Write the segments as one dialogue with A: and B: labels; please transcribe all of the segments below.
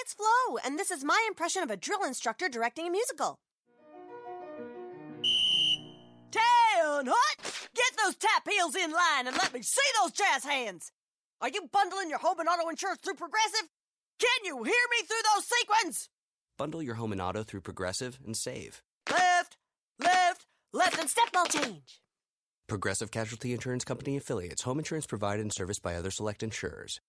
A: it's Flo, and this is my impression of a drill instructor directing a musical.
B: Town Hut! Get those tap heels in line and let me see those jazz hands! Are you bundling your home and auto insurance through Progressive? Can you hear me through those sequins?
C: Bundle your home and auto through Progressive and save.
B: Left, left, left, and step ball change.
C: Progressive Casualty Insurance Company affiliates. Home insurance provided and serviced by other select insurers.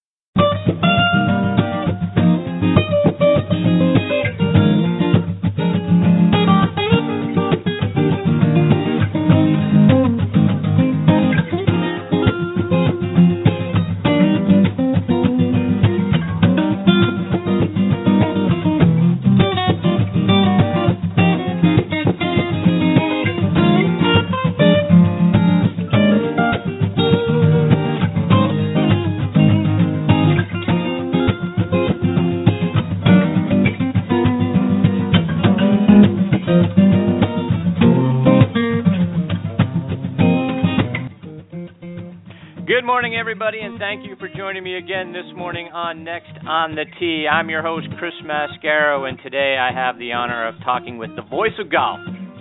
D: Everybody, and thank you for joining me again this morning on Next on the Tee. I'm your host, Chris Mascaro, and today I have the honor of talking with the voice of golf,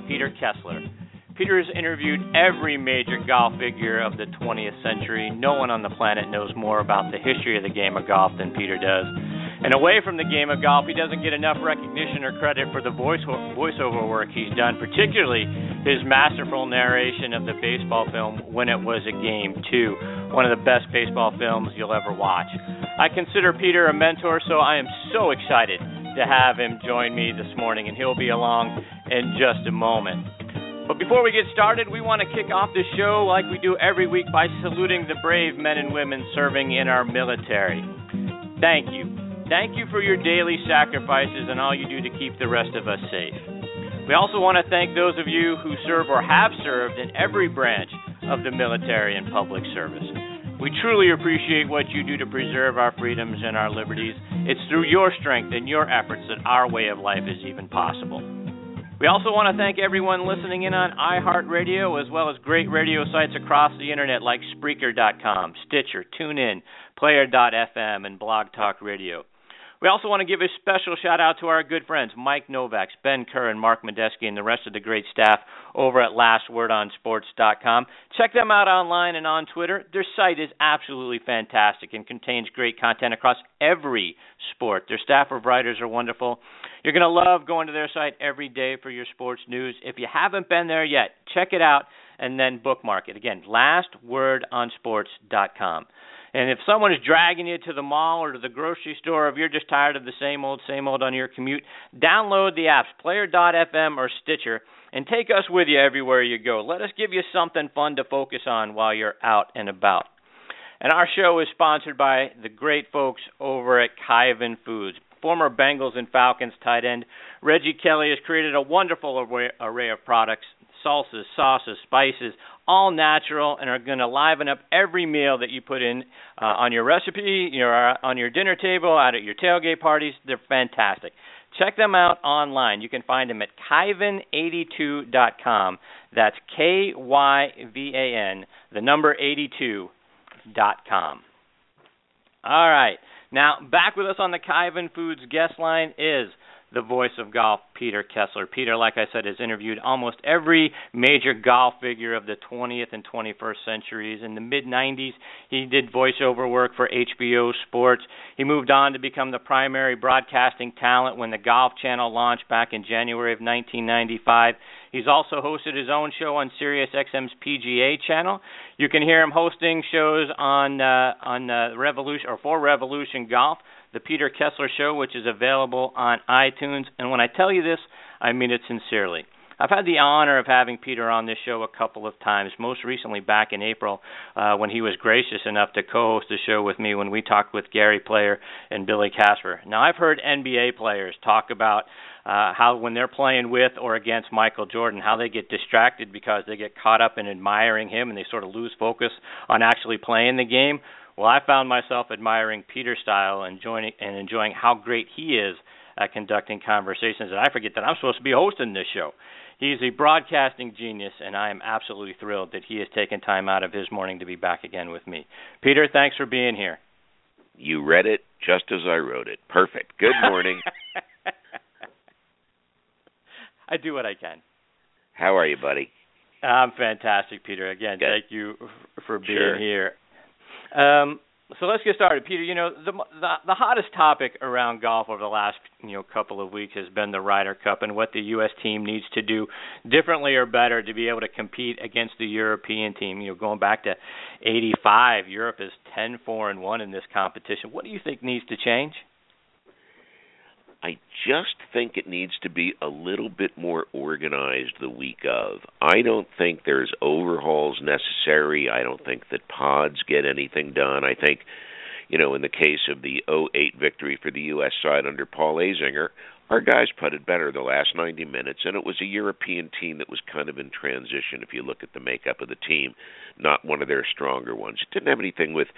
D: Peter Kessler. Peter has interviewed every major golf figure of the 20th century. No one on the planet knows more about the history of the game of golf than Peter does. And away from the game of golf, he doesn't get enough recognition or credit for the voice voiceover work he's done, particularly his masterful narration of the baseball film When It Was a Game 2, one of the best baseball films you'll ever watch. I consider Peter a mentor, so I am so excited to have him join me this morning, and he'll be along in just a moment. But before we get started, we want to kick off the show like we do every week by saluting the brave men and women serving in our military. Thank you. Thank you for your daily sacrifices and all you do to keep the rest of us safe. We also want to thank those of you who serve or have served in every branch of the military and public service. We truly appreciate what you do to preserve our freedoms and our liberties. It's through your strength and your efforts that our way of life is even possible. We also want to thank everyone listening in on iHeartRadio as well as great radio sites across the internet like Spreaker.com, Stitcher, TuneIn, Player.fm, and Blog Talk Radio. We also want to give a special shout out to our good friends Mike Novaks, Ben Kerr, and Mark Medeski, and the rest of the great staff over at LastWordOnSports.com. Check them out online and on Twitter. Their site is absolutely fantastic and contains great content across every sport. Their staff of writers are wonderful. You're going to love going to their site every day for your sports news. If you haven't been there yet, check it out and then bookmark it. Again, LastWordOnSports.com. And if someone is dragging you to the mall or to the grocery store, if you're just tired of the same old, same old on your commute, download the apps, Player.fm or Stitcher, and take us with you everywhere you go. Let us give you something fun to focus on while you're out and about. And our show is sponsored by the great folks over at Kyvan Foods. Former Bengals and Falcons tight end Reggie Kelly has created a wonderful array of products salsas, sauces, spices, all natural and are going to liven up every meal that you put in uh, on your recipe, your, uh, on your dinner table, out at your tailgate parties. They're fantastic. Check them out online. You can find them at kyvan82.com. That's K Y V A N, the number 82.com. All right. Now, back with us on the Kyvan Foods guest line is the voice of golf, Peter Kessler. Peter, like I said, has interviewed almost every major golf figure of the 20th and 21st centuries. In the mid 90s, he did voiceover work for HBO Sports. He moved on to become the primary broadcasting talent when the Golf Channel launched back in January of 1995. He's also hosted his own show on SiriusXM's PGA channel. You can hear him hosting shows on uh, on uh, Revolution or for Revolution Golf the Peter Kessler Show, which is available on iTunes. And when I tell you this, I mean it sincerely. I've had the honor of having Peter on this show a couple of times, most recently back in April uh, when he was gracious enough to co host the show with me when we talked with Gary Player and Billy Casper. Now, I've heard NBA players talk about uh, how when they're playing with or against Michael Jordan, how they get distracted because they get caught up in admiring him and they sort of lose focus on actually playing the game. Well, I found myself admiring Peter's style and enjoying and enjoying how great he is at conducting conversations. And I forget that I'm supposed to be hosting this show. He's a broadcasting genius, and I am absolutely thrilled that he has taken time out of his morning to be back again with me. Peter, thanks for being here.
E: You read it just as I wrote it. Perfect. Good morning.
D: I do what I can.
E: How are you, buddy?
D: I'm fantastic, Peter. Again,
E: Good.
D: thank you for being
E: Sure.
D: here. Um, so let's get started, Peter. You know, the, the the hottest topic around golf over the last you know couple of weeks has been the Ryder Cup and what the U.S. team needs to do differently or better to be able to compete against the European team. You know, going back to '85, Europe is 10-4 and one in this competition. What do you think needs to change?
E: I just think it needs to be a little bit more organized the week of. I don't think there's overhauls necessary. I don't think that pods get anything done. I think, you know, in the case of the 08 victory for the U.S. side under Paul Azinger, our guys putted better the last 90 minutes, and it was a European team that was kind of in transition if you look at the makeup of the team, not one of their stronger ones. It didn't have anything with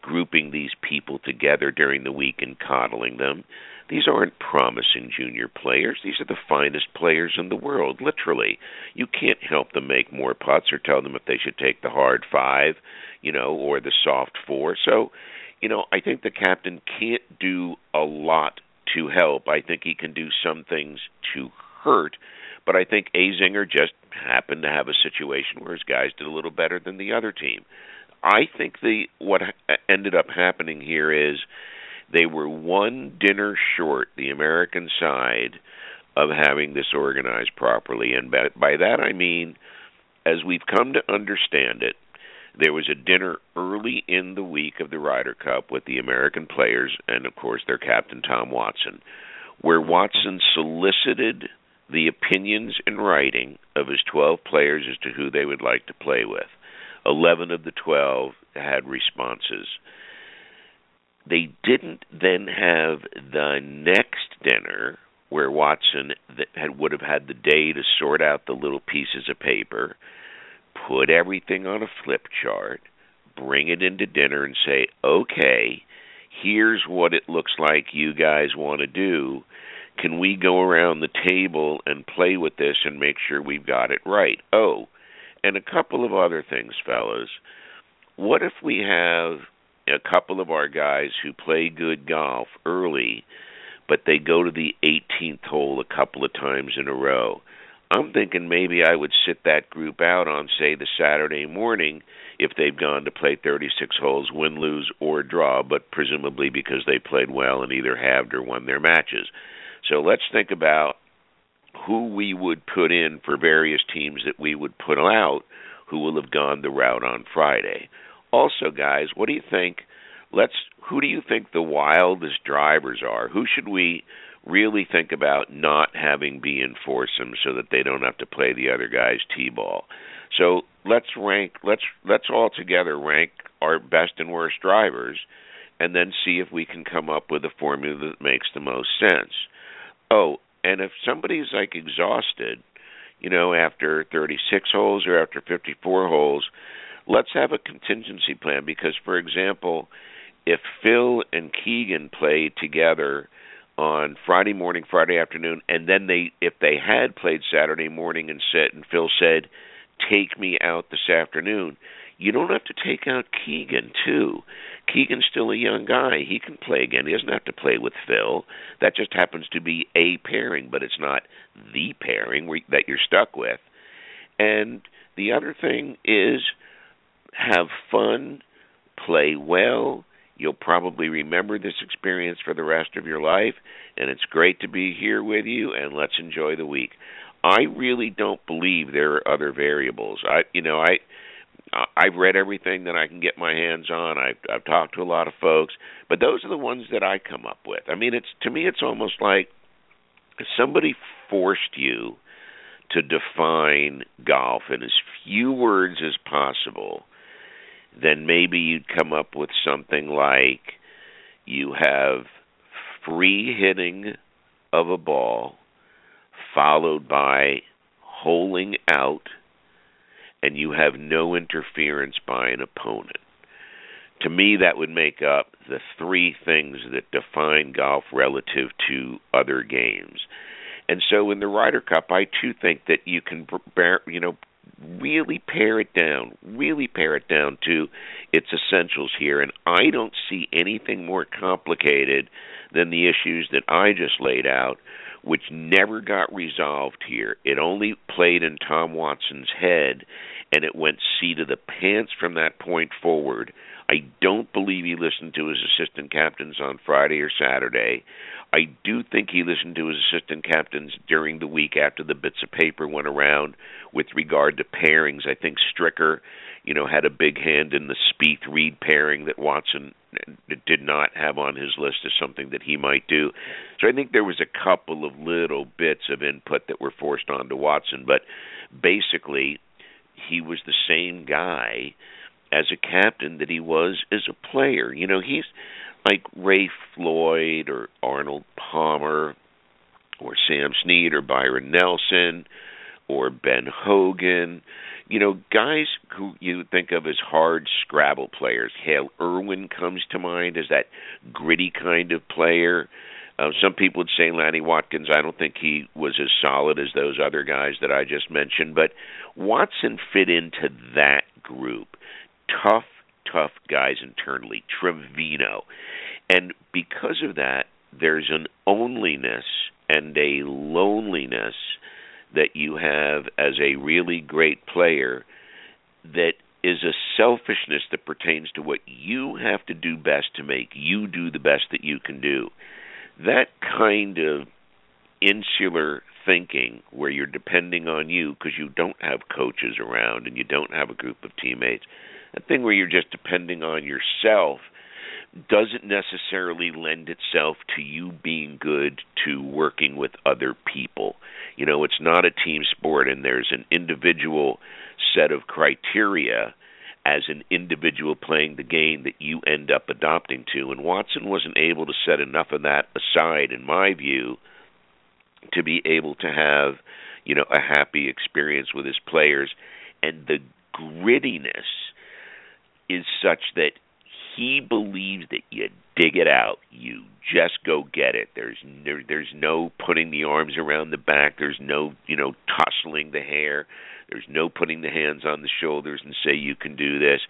E: grouping these people together during the week and coddling them. These aren't promising junior players. These are the finest players in the world, literally. You can't help them make more putts or tell them if they should take the hard five, you know, or the soft four. So, you know, I think the captain can't do a lot to help. I think he can do some things to hurt. But I think Azinger just happened to have a situation where his guys did a little better than the other team. I think the what ended up happening here is they were one dinner short, the American side, of having this organized properly. And by, by that I mean, as we've come to understand it, there was a dinner early in the week of the Ryder Cup with the American players and, of course, their captain, Tom Watson, where Watson solicited the opinions in writing of his 12 players as to who they would like to play with. 11 of the 12 had responses they didn't then have the next dinner where Watson had, would have had the day to sort out the little pieces of paper, put everything on a flip chart, bring it into dinner and say, "Okay, here's what it looks like you guys want to do. Can we go around the table and play with this and make sure we've got it right?" Oh, and a couple of other things, fellas. What if we have a couple of our guys who play good golf early, but they go to the 18th hole a couple of times in a row. I'm thinking maybe I would sit that group out on, say, the Saturday morning if they've gone to play 36 holes, win, lose, or draw, but presumably because they played well and either halved or won their matches. So let's think about who we would put in for various teams that we would put out who will have gone the route on Friday. Also, guys, what do you think? Let's. Who do you think the wildest drivers are? Who should we really think about not having be in foursome so that they don't have to play the other guy's t-ball? So let's rank. Let's let's all together rank our best and worst drivers, and then see if we can come up with a formula that makes the most sense. Oh, and if somebody's like exhausted, you know, after 36 holes or after 54 holes let's have a contingency plan because for example if phil and keegan play together on friday morning friday afternoon and then they if they had played saturday morning and said and phil said take me out this afternoon you don't have to take out keegan too. Keegan's still a young guy. He can play again. He doesn't have to play with phil. That just happens to be a pairing but it's not the pairing that you're stuck with. And the other thing is have fun, play well. You'll probably remember this experience for the rest of your life, and it's great to be here with you. And let's enjoy the week. I really don't believe there are other variables. I, you know, I, I've read everything that I can get my hands on. I've, I've talked to a lot of folks, but those are the ones that I come up with. I mean, it's to me, it's almost like somebody forced you to define golf in as few words as possible then maybe you'd come up with something like you have free hitting of a ball followed by holing out and you have no interference by an opponent. To me, that would make up the three things that define golf relative to other games. And so in the Ryder Cup, I too think that you can, you know, really pare it down, really pare it down to its essentials here. And I don't see anything more complicated than the issues that I just laid out, which never got resolved here. It only played in Tom Watson's head, and it went seat of the pants from that point forward. I don't believe he listened to his assistant captains on Friday or Saturday. I do think he listened to his assistant captains during the week after the bits of paper went around with regard to pairings. I think Stricker, you know, had a big hand in the Spieth Reed pairing that Watson did not have on his list as something that he might do. So I think there was a couple of little bits of input that were forced onto Watson, but basically he was the same guy as a captain that he was as a player. You know, he's like Ray Floyd or Arnold Palmer or Sam Snead or Byron Nelson or Ben Hogan. You know, guys who you think of as hard Scrabble players. Hale Irwin comes to mind as that gritty kind of player. Uh, some people would say Lanny Wadkins. I don't think he was as solid as those other guys that I just mentioned, but Watson fit into that group. Tough, tough guys internally. Trevino. And because of that, there's an onlyness and a loneliness that you have as a really great player that is a selfishness that pertains to what you have to do best to make you do the best that you can do. That kind of insular thinking where you're depending on you because you don't have coaches around and you don't have a group of teammates, that thing where you're just depending on yourself doesn't necessarily lend itself to you being good to working with other people. You know, it's not a team sport, and there's an individual set of criteria as an individual playing the game that you end up adopting to. And Watson wasn't able to set enough of that aside, in my view, to be able to have, you know, a happy experience with his players. And the grittiness is such that he believes that you dig it out. You just go get it. There's no, there's no putting the arms around the back. There's no you know tussling the hair. There's no putting the hands on the shoulders and say you can do this.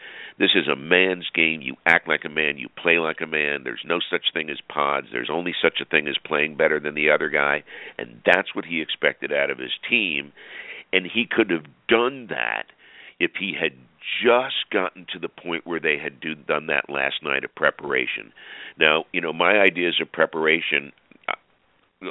E: This is a man's game. You act like a man. You play like a man. There's no such thing as pods. There's only such a thing as playing better than the other guy, and that's what he expected out of his team. And he could have done that if he had just gotten to the point where they had do, done that last night of preparation. Now, you know, my ideas of preparation uh,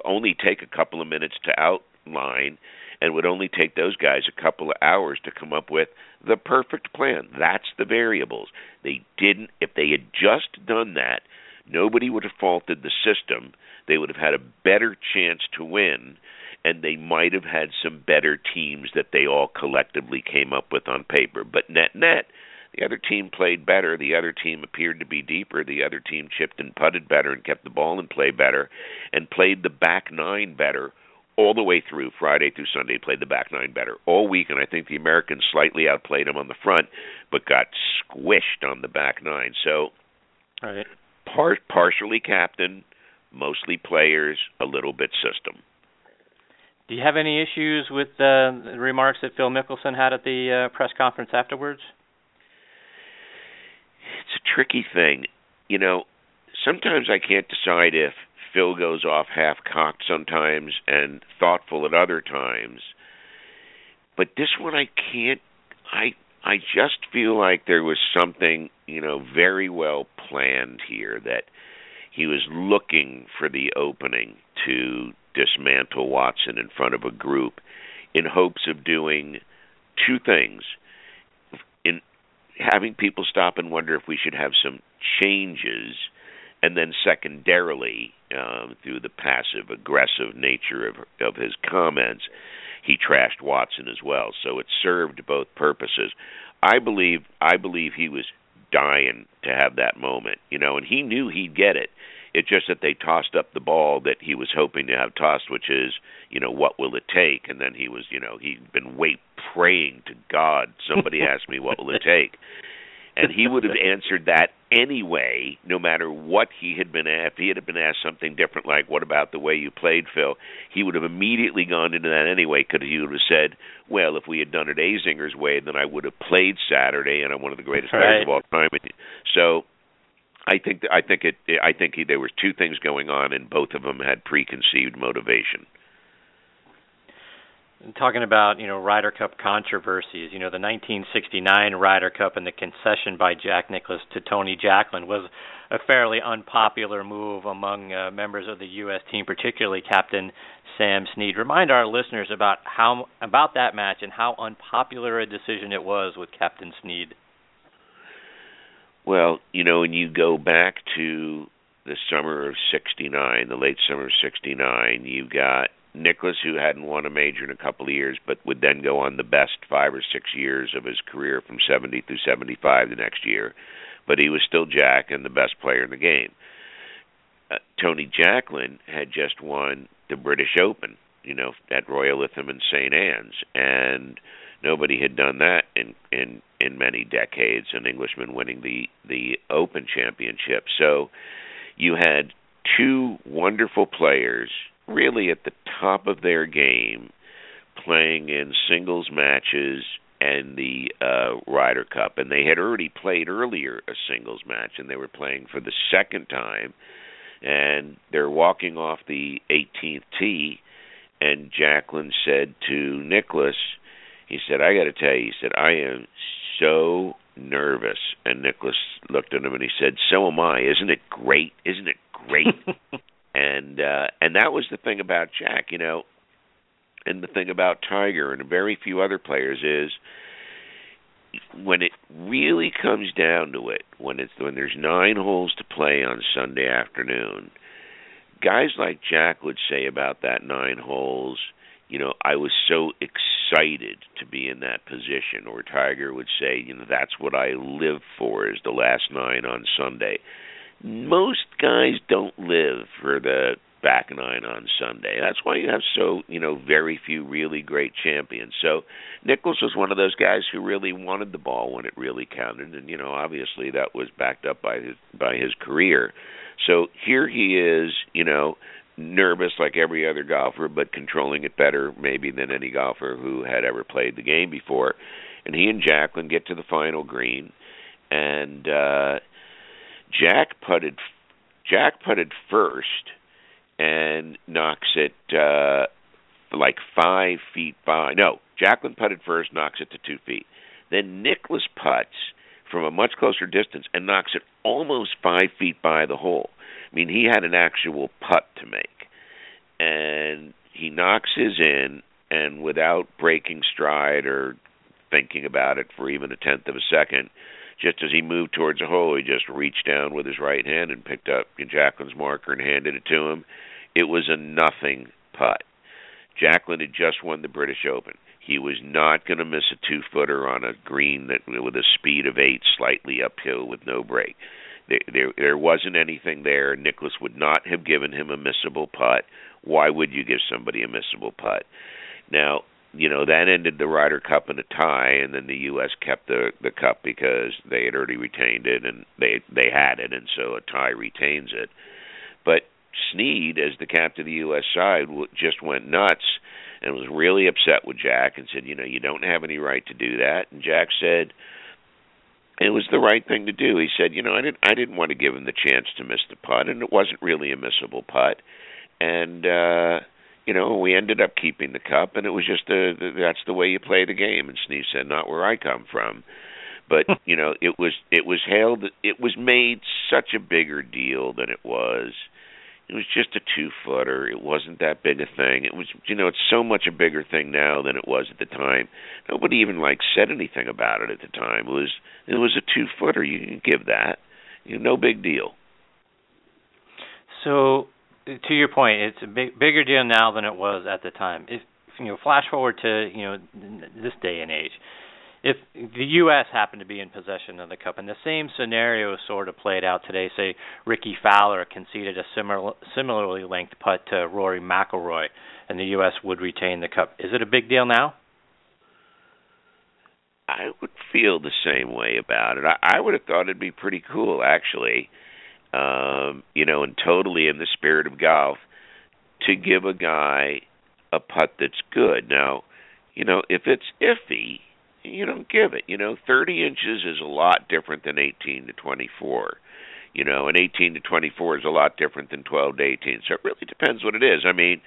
E: only take a couple of minutes to outline and would only take those guys a couple of hours to come up with the perfect plan. That's the variables. They didn't if they had just done that, nobody would have faulted the system. They would have had a better chance to win and they might have had some better teams that they all collectively came up with on paper. But net net, the other team played better. The other team appeared to be deeper. The other team chipped and putted better and kept the ball in play better and played the back nine better all the way through Friday through Sunday. Played the back nine better all week, and I think the Americans slightly outplayed them on the front, but got squished on the back nine. So,
D: right.
E: par- partially captain, mostly players, a little bit system.
D: Do you have any issues with the remarks that Phil Mickelson had at the uh, press conference afterwards?
E: It's a tricky thing. You know, sometimes I can't decide if Phil goes off half cocked sometimes and thoughtful at other times. But this one I can't I I just feel like there was something, you know, very well planned here that he was looking for the opening to dismantle Watson in front of a group in hopes of doing two things. In having people stop and wonder if we should have some changes and then secondarily um, through the passive aggressive nature of of his comments he trashed Watson as well. So it served both purposes. I believe i believe he was dying to have that moment you know and he knew he'd get it it's just that they tossed up the ball that he was hoping to have tossed, which is, you know, what will it take? And then he was, you know, he'd been wait praying to God. Somebody asked me, what will it take? and he would have answered that anyway, no matter what he had been asked. If he had been asked something different, like "What about the way you played, Phil?" He would have immediately gone into that anyway, because he would have said, "Well, if we had done it Azinger's way, then I would have played Saturday, and I'm one of the greatest
D: right.
E: players of all time." So. I think I think it I think he, there was two things going on, and both of them had preconceived motivation
D: talking about you know Ryder Cup controversies, you know the 1969 Ryder Cup and the concession by Jack Nicklaus to Tony Jacklin was a fairly unpopular move among uh, members of the U.S. team, particularly Captain Sam Snead. Remind our listeners about how about that match and how unpopular a decision it was with Captain Snead.
E: Well, you know, when you go back to the summer of '69, the late summer of '69, You've got Nicklaus, who hadn't won a major in a couple of years, but would then go on the best five or six years of his career from 70 through 75 the next year. But he was still Jack and the best player in the game. Uh, Tony Jacklin had just won the British Open, you know, at Royal Lytham and St. Anne's, and nobody had done that in in in many decades. An Englishman winning the the Open championship, so you had two wonderful players really at the top of their game, playing in singles matches and the uh, Ryder Cup, and they had already played earlier a singles match, and they were playing for the second time, and they're walking off the 18th tee, and Jacklin said to Nicklaus, he said, "I got to tell you," he said, "I am so nervous," and Nicklaus looked at him and he said, "So am I. Isn't it great? Isn't it great?" and uh, and that was the thing about Jack, you know, and the thing about Tiger and very few other players is when it really comes down to it, when it's when there's nine holes to play on Sunday afternoon, guys like Jack would say about that nine holes, you know, I was so excited to be in that position. Or Tiger would say, you know, that's what I live for is the last nine on Sunday most guys don't live for the back nine on Sunday. That's why you have so, you know, very few really great champions. So Nicklaus was one of those guys who really wanted the ball when it really counted and you know, obviously that was backed up by his by his career. So here he is, you know, nervous like every other golfer but controlling it better maybe than any golfer who had ever played the game before. And he and Jacklin get to the final green and uh Jack putted Jack putted first and knocks it uh, like five feet by. No, Jacklin putted first, knocks it to two feet. Then Nicklaus puts from a much closer distance and knocks it almost five feet by the hole. I mean, he had an actual putt to make, and he knocks his in, and without breaking stride or thinking about it for even a tenth of a second, just as he moved towards the hole, he just reached down with his right hand and picked up Jacklin's marker and handed it to him. It was a nothing putt. Jacklin had just won the British Open. He was not going to miss a two footer on a green that with a speed of eight, slightly uphill with no break. There, there, wasn't anything there. Nicklaus would not have given him a missable putt. Why would you give somebody a missable putt? Now, you know that ended the Ryder Cup in a tie, and then the U.S. kept the the cup because they had already retained it, and they they had it, and so a tie retains it. But Snead, as the captain of the U.S. side, just went nuts and was really upset with Jack and said, you know, you don't have any right to do that. And Jack said it was the right thing to do. He said, you know, I didn't I didn't want to give him the chance to miss the putt, and it wasn't really a missable putt, and. uh you know, we ended up keeping the cup, and it was just a, that's the way you play the game. And Snead said, "Not where I come from." But you know, it was it was hailed. It was made such a bigger deal than it was. It was just a two footer. It wasn't that big a thing. It was, you know, it's so much a bigger thing now than it was at the time. Nobody even like said anything about it at the time. It was it was a two footer. You can give that. You know, no big deal.
D: So to your point, it's a big, bigger deal now than it was at the time. If you know, flash forward to you know this day and age, if the U.S. happened to be in possession of the cup, and the same scenario sort of played out today, say Rickie Fowler conceded a similar, similarly length putt to Rory McIlroy, and the U.S. would retain the cup, is it a big deal now?
E: I would feel the same way about it. I, I would have thought it'd be pretty cool, actually. Um, you know, and totally in the spirit of golf, to give a guy a putt that's good. Now, you know, if it's iffy, you don't give it. You know, 30 inches is a lot different than 18 to 24. You know, and 18 to 24 is a lot different than 12 to 18. So it really depends what it is. I mean,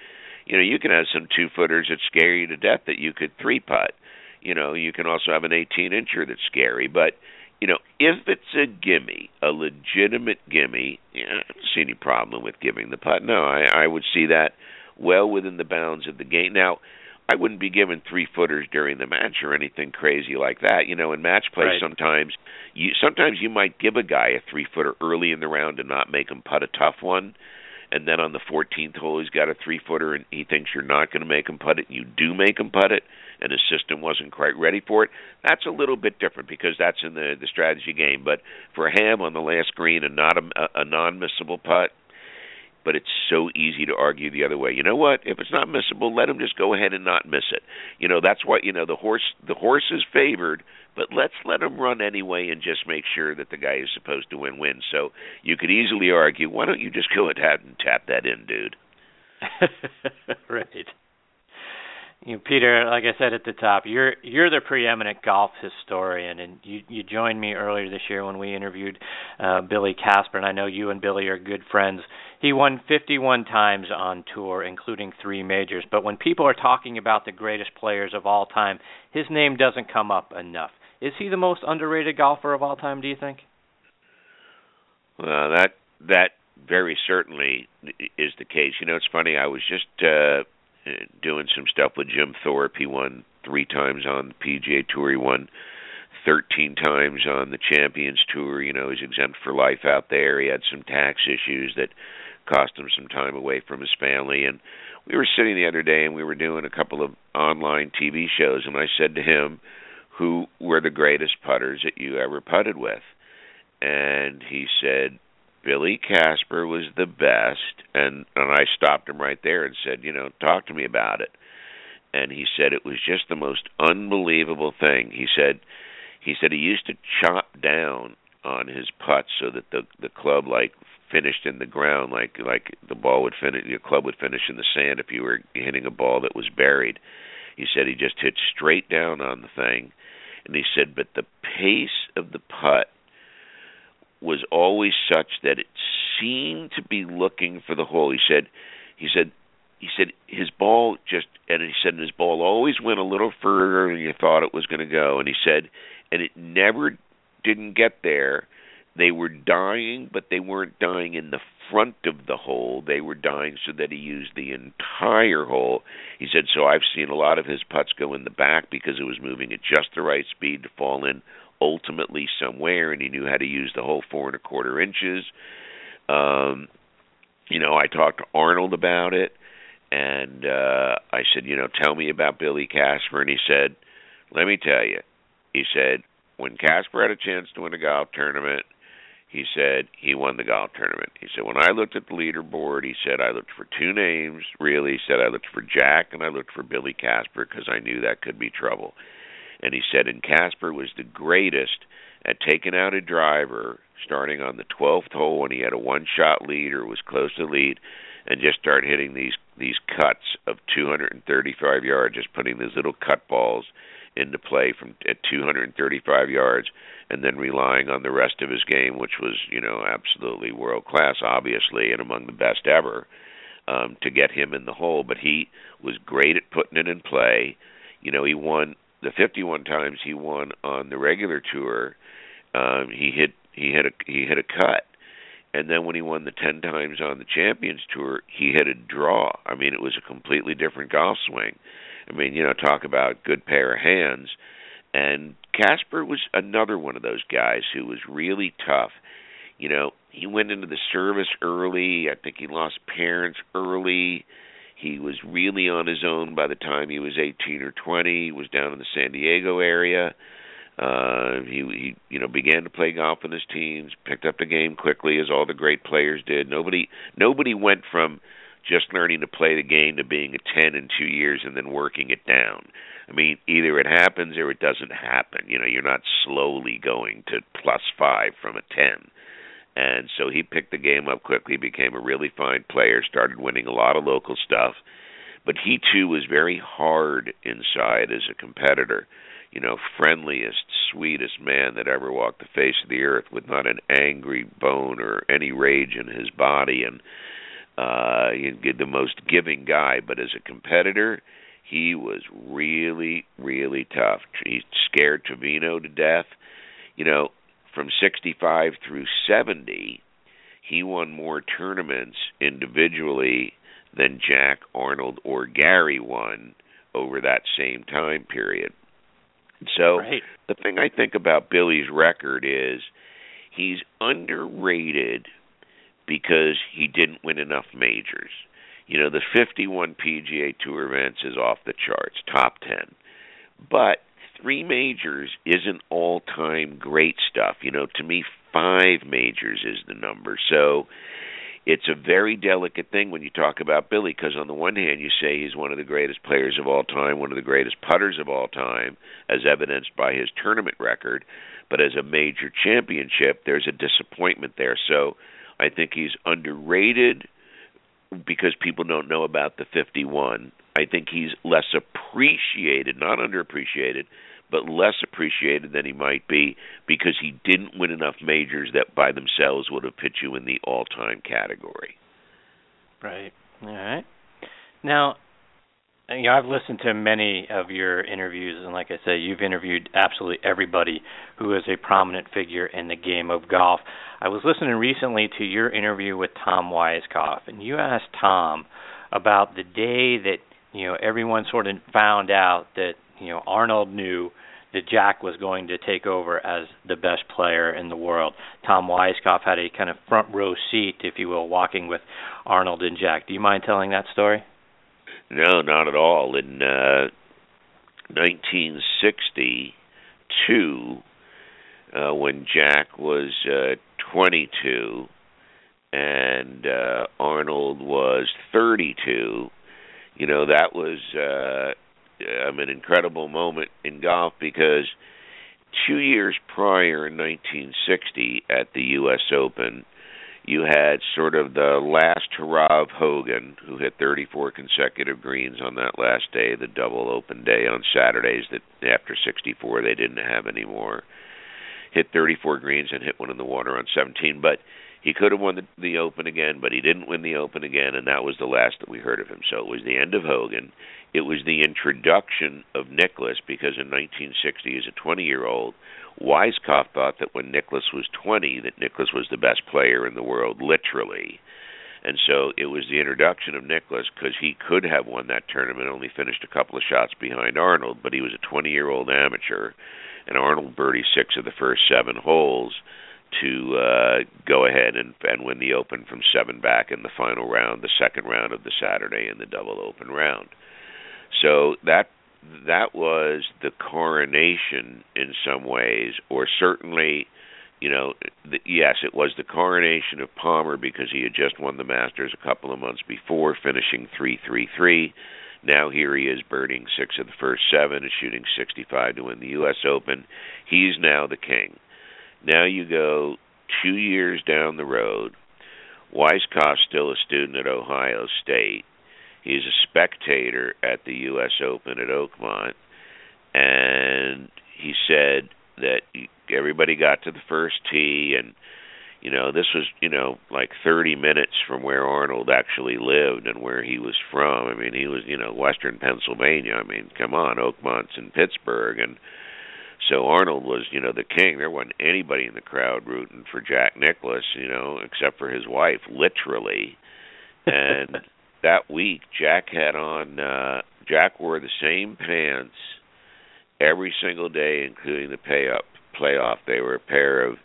E: you know, you can have some two footers that scare you to death that you could three putt. You know, you can also have an 18 incher that's scary. But, you know, if it's a gimme, a legitimate gimme, I don't see any problem with giving the putt. No, I, I would see that well within the bounds of the game. Now, I wouldn't be giving three footers during the match or anything crazy like that. You know, in match play,
D: right.
E: sometimes you sometimes you might give a guy a three footer early in the round and not make him putt a tough one, and then on the 14th hole he's got a three footer and he thinks you're not going to make him putt it, and you do make him putt it, and his system wasn't quite ready for it. That's a little bit different because that's in the the strategy game. But for Ham on the last green and not a, a non-missable putt, but it's so easy to argue the other way. You know what? If it's not missable, let him just go ahead and not miss it. You know, that's what you know the horse the horse is favored, but let's let him run anyway and just make sure that the guy is supposed to win wins. So you could easily argue, why don't you just go ahead and tap that in, dude?
D: right you know, Peter, like I said at the top, you're you're the preeminent golf historian, and you you joined me earlier this year when we interviewed uh, Billy Casper, and I know you and Billy are good friends. He won 51 times on tour, including three majors. But when people are talking about the greatest players of all time, his name doesn't come up enough. Is he the most underrated golfer of all time? Do you think?
E: Well, that that very certainly is the case. You know, it's funny. I was just uh, Uh, doing some stuff with Jim Thorpe. He won three times on the PGA Tour. He won 13 times on the Champions Tour. You know, he's exempt for life out there. He had some tax issues that cost him some time away from his family. And we were sitting the other day and we were doing a couple of online TV shows. And I said to him, Who were the greatest putters that you ever putted with? And he said, Billy Casper was the best, and and I stopped him right there and said, you know, talk to me about it. And he said it was just the most unbelievable thing. He said he said he used to chop down on his putts so that the the club like finished in the ground like like the ball would finish your club would finish in the sand if you were hitting a ball that was buried. He said he just hit straight down on the thing. And he said but the pace of the putt was always such that it seemed to be looking for the hole. He said, he said, he said his ball just, and he said his ball always went a little further than you thought it was going to go. And he said, and it never didn't get there. They were dying, but they weren't dying in the front of the hole. They were dying so that he used the entire hole. He said, so I've seen a lot of his putts go in the back because it was moving at just the right speed to fall in ultimately somewhere, and he knew how to use the whole four and a quarter inches. Um, you know, I talked to Arnold about it, and uh, I said, you know, tell me about Billy Casper, and he said, let me tell you. He said when Casper had a chance to win a golf tournament, he said he won the golf tournament. He said when I looked at the leaderboard, he said I looked for two names. Really, he said I looked for Jack and I looked for Billy Casper because I knew that could be trouble and he said and Casper was the greatest at taking out a driver starting on the 12th hole when he had a one shot lead or was close to lead and just start hitting these these cuts of 235 yards just putting these little cut balls into play from at 235 yards and then relying on the rest of his game which was you know absolutely world class obviously and among the best ever um to get him in the hole. But he was great at putting it in play. You know he won the 51 times he won on the regular tour, um, he hit he hit a he hit a cut, and then when he won the 10 times on the Champions Tour, he hit a draw. I mean, it was a completely different golf swing. I mean, you know, talk about good pair of hands. And Casper was another one of those guys who was really tough. You know, he went into the service early. I think he lost parents early. He was really on his own by the time he was 18 or 20. He was down in the San Diego area. Uh, he he you know began to play golf in his teens, picked up the game quickly as all the great players did. Nobody nobody went from just learning to play the game to being a 10 in 2 years and then working it down. I mean, either it happens or it doesn't happen. You know, you're not slowly going to plus 5 from a 10. And so he picked the game up quickly, became a really fine player, started winning a lot of local stuff. But he too was very hard inside as a competitor you know, friendliest, sweetest man that ever walked the face of the earth with not an angry bone or any rage in his body and uh the most giving guy, but as a competitor, he was really, really tough. He scared Trevino to death. You know, from 65 through 70, he won more tournaments individually than Jack Arnold or Gary won over that same time period. So
D: right.
E: the thing I think about Billy's record is he's underrated because he didn't win enough majors. You know, the 51 PGA Tour events is off the charts, top 10. But three majors isn't all-time great stuff. You know, to me 5 majors is the number. So it's a very delicate thing when you talk about Billy because on the one hand you say he's one of the greatest players of all time, one of the greatest putters of all time, as evidenced by his tournament record, but as a major championship, there's a disappointment there. So I think he's underrated because people don't know about the 51. I think he's less appreciated, not underappreciated, but less appreciated than he might be because he didn't win enough majors that by themselves would have put you in the all-time category.
D: Right. All right. Now, you know, I've listened to many of your interviews, and like I said, you've interviewed absolutely everybody who is a prominent figure in the game of golf. I was listening recently to your interview with Tom Weiskopf, and you asked Tom about the day that you know everyone sort of found out that you know Arnold knew that Jack was going to take over as the best player in the world. Tom Weiskopf had a kind of front row seat, if you will, walking with Arnold and Jack. Do you mind telling that story?
E: No, not at all. In uh, 1962, uh, when Jack was uh, 22 and uh, Arnold was 32, you know that was uh, um, an incredible moment in golf because two years prior in 1960 at the U.S. Open, you had sort of the last hurrah of Hogan, who hit 34 consecutive greens on that last day, the double open day on Saturdays that after 64 they didn't have anymore. Hit 34 greens and hit one in the water on 17, but he could have won the, the Open again, but he didn't win the Open again, and that was the last that we heard of him. So it was the end of Hogan. It was the introduction of Nicklaus because in 1960, as a 20-year-old, Weiskopf thought that when Nicklaus was 20, that Nicklaus was the best player in the world, literally. And so it was the introduction of Nicklaus because he could have won that tournament, only finished a couple of shots behind Arnold, but he was a 20-year-old amateur, and Arnold birdied six of the first seven holes to uh, go ahead and, and win the Open from seven back in the final round, the second round of the Saturday in the double Open round. So that that was the coronation in some ways, or certainly, you know, the, yes, it was the coronation of Palmer because he had just won the Masters a couple of months before, finishing three three three. Now here he is birding six of the first seven and shooting 65 to win the U.S. Open. He's now the king. Now you go two years down the road. Weiskopf's still a student at Ohio State. He's a spectator at the U.S. Open at Oakmont, and he said that everybody got to the first tee, and you know this was you know like 30 minutes from where Arnold actually lived and where he was from. I mean, he was you know Western Pennsylvania. I mean, come on, Oakmont's in Pittsburgh, and so Arnold was, you know, the king. There wasn't anybody in the crowd rooting for Jack Nicklaus, you know, except for his wife, literally. And that week, Jack had on. uh Jack wore the same pants every single day, including the pay up playoff. They were a pair of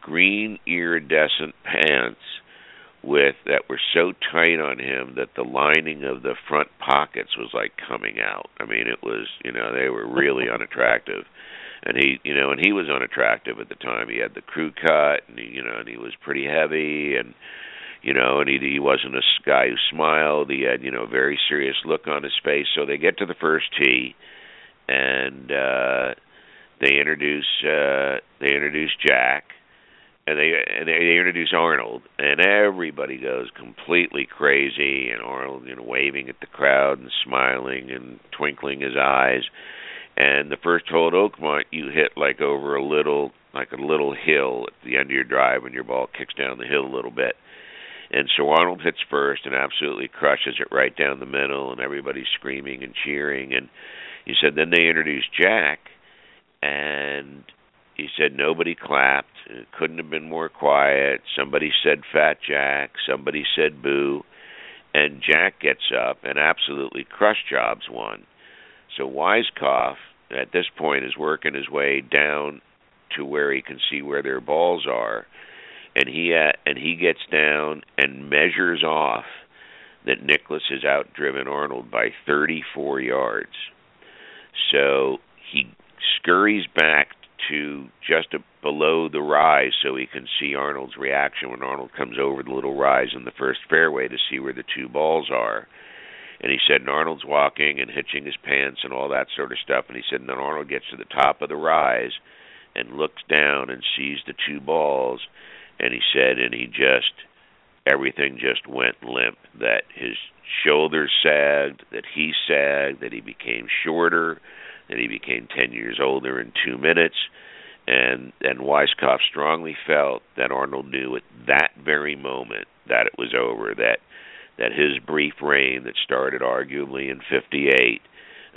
E: green iridescent pants with that were so tight on him that the lining of the front pockets was like coming out. I mean, it was, you know, they were really unattractive and he you know and he was unattractive at the time he had the crew cut and he you know and he was pretty heavy and you know, and he he wasn't a guy who smiled. He had you know a very serious look on his face. So they get to the first tee, and uh, they introduce uh, they introduce Jack, and they and they, they introduce Arnold, and everybody goes completely crazy, and Arnold you know waving at the crowd and smiling and twinkling his eyes. And the first hole at Oakmont, you hit like over a little like a little hill at the end of your drive, and your ball kicks down the hill a little bit and so Arnold hits first and absolutely crushes it right down the middle, and everybody's screaming and cheering. And he said then they introduced Jack, and he said nobody clapped. It couldn't have been more quiet. Somebody said Fat Jack. Somebody said Boo. And Jack gets up and absolutely crushed Jobs one. So Weiskopf at this point is working his way down to where he can see where their balls are and he uh, and he gets down and measures off that Nicklaus has outdriven Arnold by 34 yards. So he scurries back to just a, below the rise so he can see Arnold's reaction when Arnold comes over the little rise in the first fairway to see where the two balls are. And he said, and Arnold's walking and hitching his pants and all that sort of stuff. And he said, and then Arnold gets to the top of the rise and looks down and sees the two balls and he said, and he just everything just went limp. That his shoulders sagged, that he sagged, that he became shorter, that he became ten years older in two minutes. And and Weiskopf strongly felt that Arnold knew at that very moment that it was over, that that his brief reign that started arguably in '58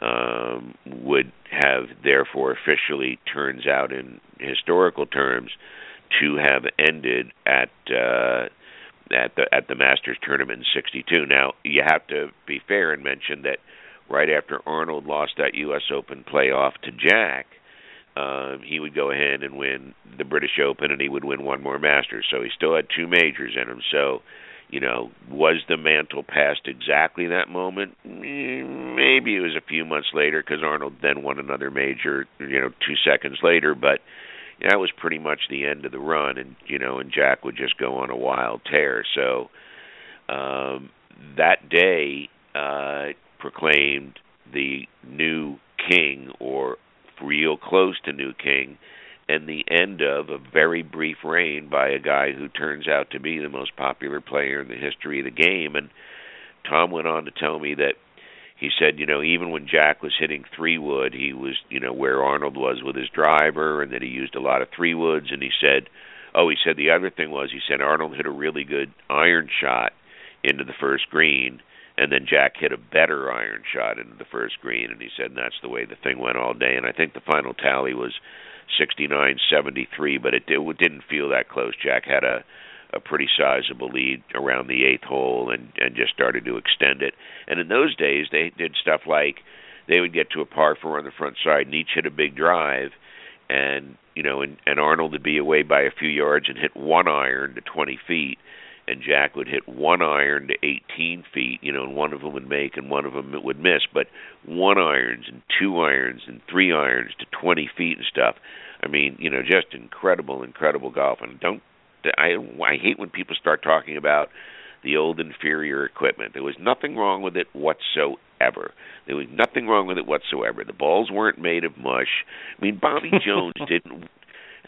E: um, would have therefore officially turns out in historical terms to have ended at uh, at the at the Masters tournament in '62. Now you have to be fair and mention that right after Arnold lost that U.S. Open playoff to Jack, um, he would go ahead and win the British Open, and he would win one more Masters. So he still had two majors in him. So, you know, was the mantle passed exactly that moment? Mm, maybe it was a few months later because Arnold then won another major, you know, two seconds later. But that was pretty much the end of the run, and you know, and Jack would just go on a wild tear. So um, that day uh, proclaimed the new king, or real close to new king, and the end of a very brief reign by a guy who turns out to be the most popular player in the history of the game. And Tom went on to tell me that he said, you know, even when Jack was hitting three wood, he was, you know, where Arnold was with his driver, and that he used a lot of three woods. And he said, oh, he said the other thing was, he said Arnold hit a really good iron shot into the first green, and then Jack hit a better iron shot into the first green. And he said and that's the way the thing went all day. And I think the final tally was sixty-nine seventy-three, but it, it didn't feel that close. Jack had a a pretty sizable lead around the eighth hole and and just started to extend it. And in those days, they did stuff like they would get to a par four on the front side, and each hit a big drive, and you know, and, and Arnold would be away by a few yards and hit one iron to 20 feet, and Jack would hit one iron to 18 feet, you know, and one of them would make and one of them would miss, but one irons and two irons and three irons to 20 feet and stuff. I mean, you know, just incredible, incredible golf. And don't I I hate when people start talking about the old inferior equipment. There was nothing wrong with it whatsoever. There was nothing wrong with it whatsoever. The balls weren't made of mush. I mean, Bobby Jones didn't.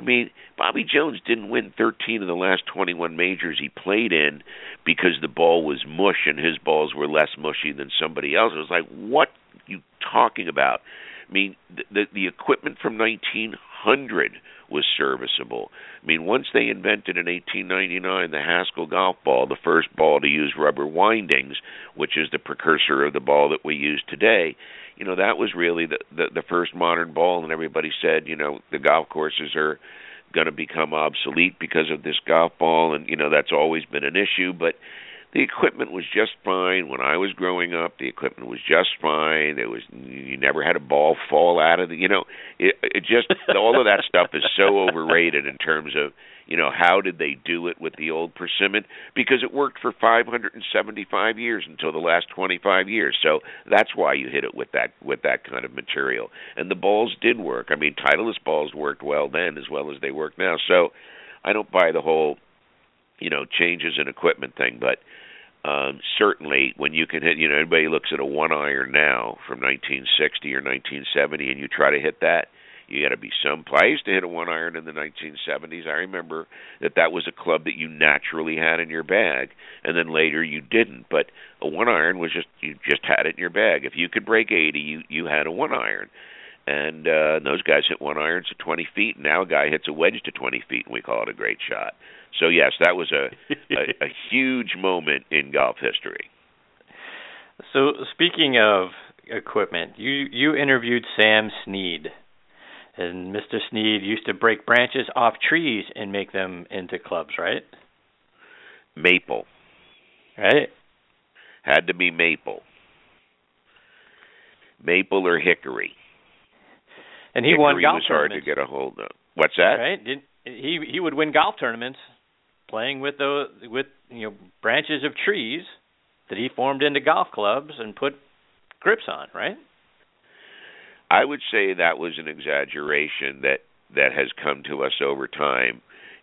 E: I mean, Bobby Jones didn't win 13 of the last 21 majors he played in because the ball was mush and his balls were less mushy than somebody else. It was like, what are you talking about? I mean, the the, the equipment from 1900 was serviceable. I mean, once they invented in 1899 the Haskell golf ball, the first ball to use rubber windings, which is the precursor of the ball that we use today, you know, that was really the the, the first modern ball, and everybody said, you know, the golf courses are going to become obsolete because of this golf ball, and you know that's always been an issue, but the equipment was just fine when I was growing up. The equipment was just fine. There was you never had a ball fall out of the you know it, it just all of that stuff is so overrated in terms of you know how did they do it with the old persimmon because it worked for 575 years until the last 25 years. So that's why you hit it with that with that kind of material. And the balls did work. I mean, Titleist balls worked well then as well as they work now. So I don't buy the whole you know changes in equipment thing, but um, certainly when you can hit, you know, anybody looks at a one iron now from 1960 or 1970, and you try to hit that, you got to be some. I to hit a one iron in the 1970s. I remember that that was a club that you naturally had in your bag, and then later you didn't. But a one iron was just you just had it in your bag. If you could break 80, you you had a one iron. And uh, those guys hit one irons to 20 feet. And now a guy hits a wedge to 20 feet, and we call it a great shot. So yes, that was a, a, a huge moment in golf history.
D: So speaking of equipment, you you interviewed Sam Snead, and Mr. Snead used to break branches off trees and make them into clubs, right?
E: Maple.
D: Right.
E: Had to be maple. Maple or hickory.
D: And he
E: hickory
D: won golf
E: was hard to get a hold of. What's that?
D: Right? He he would win golf tournaments playing with those with you know branches of trees that he formed into golf clubs and put grips on, right?
E: I would say that was an exaggeration that that has come to us over time.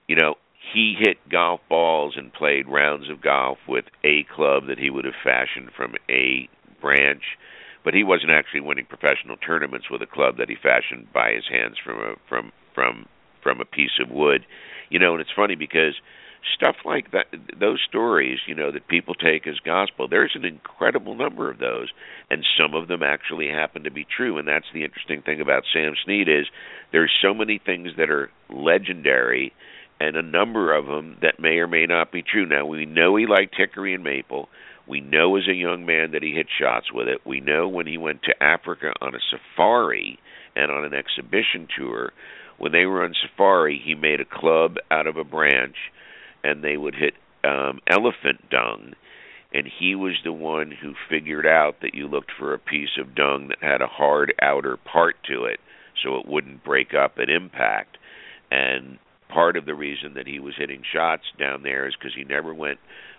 E: You know, he hit golf balls and played rounds of golf with a club that he would have fashioned from a branch, but he wasn't actually winning professional tournaments with a club that he fashioned by his hands from a from from from a piece of wood. You know, and it's funny because stuff like that those stories you know that people take as gospel there's an incredible number of those and some of them actually happen to be true and that's the interesting thing about Sam Snead is there's so many things that are legendary and a number of them that may or may not be true. Now we know he liked hickory and maple. We know as a young man that he hit shots with it. We know when he went to Africa on a safari and on an exhibition tour when they were on safari he made a club out of a branch and they would hit um, elephant dung. And he was the one who figured out that you looked for a piece of dung that had a hard outer part to it so it wouldn't break up at impact. And part of the reason that he was hitting shots down there is because he never went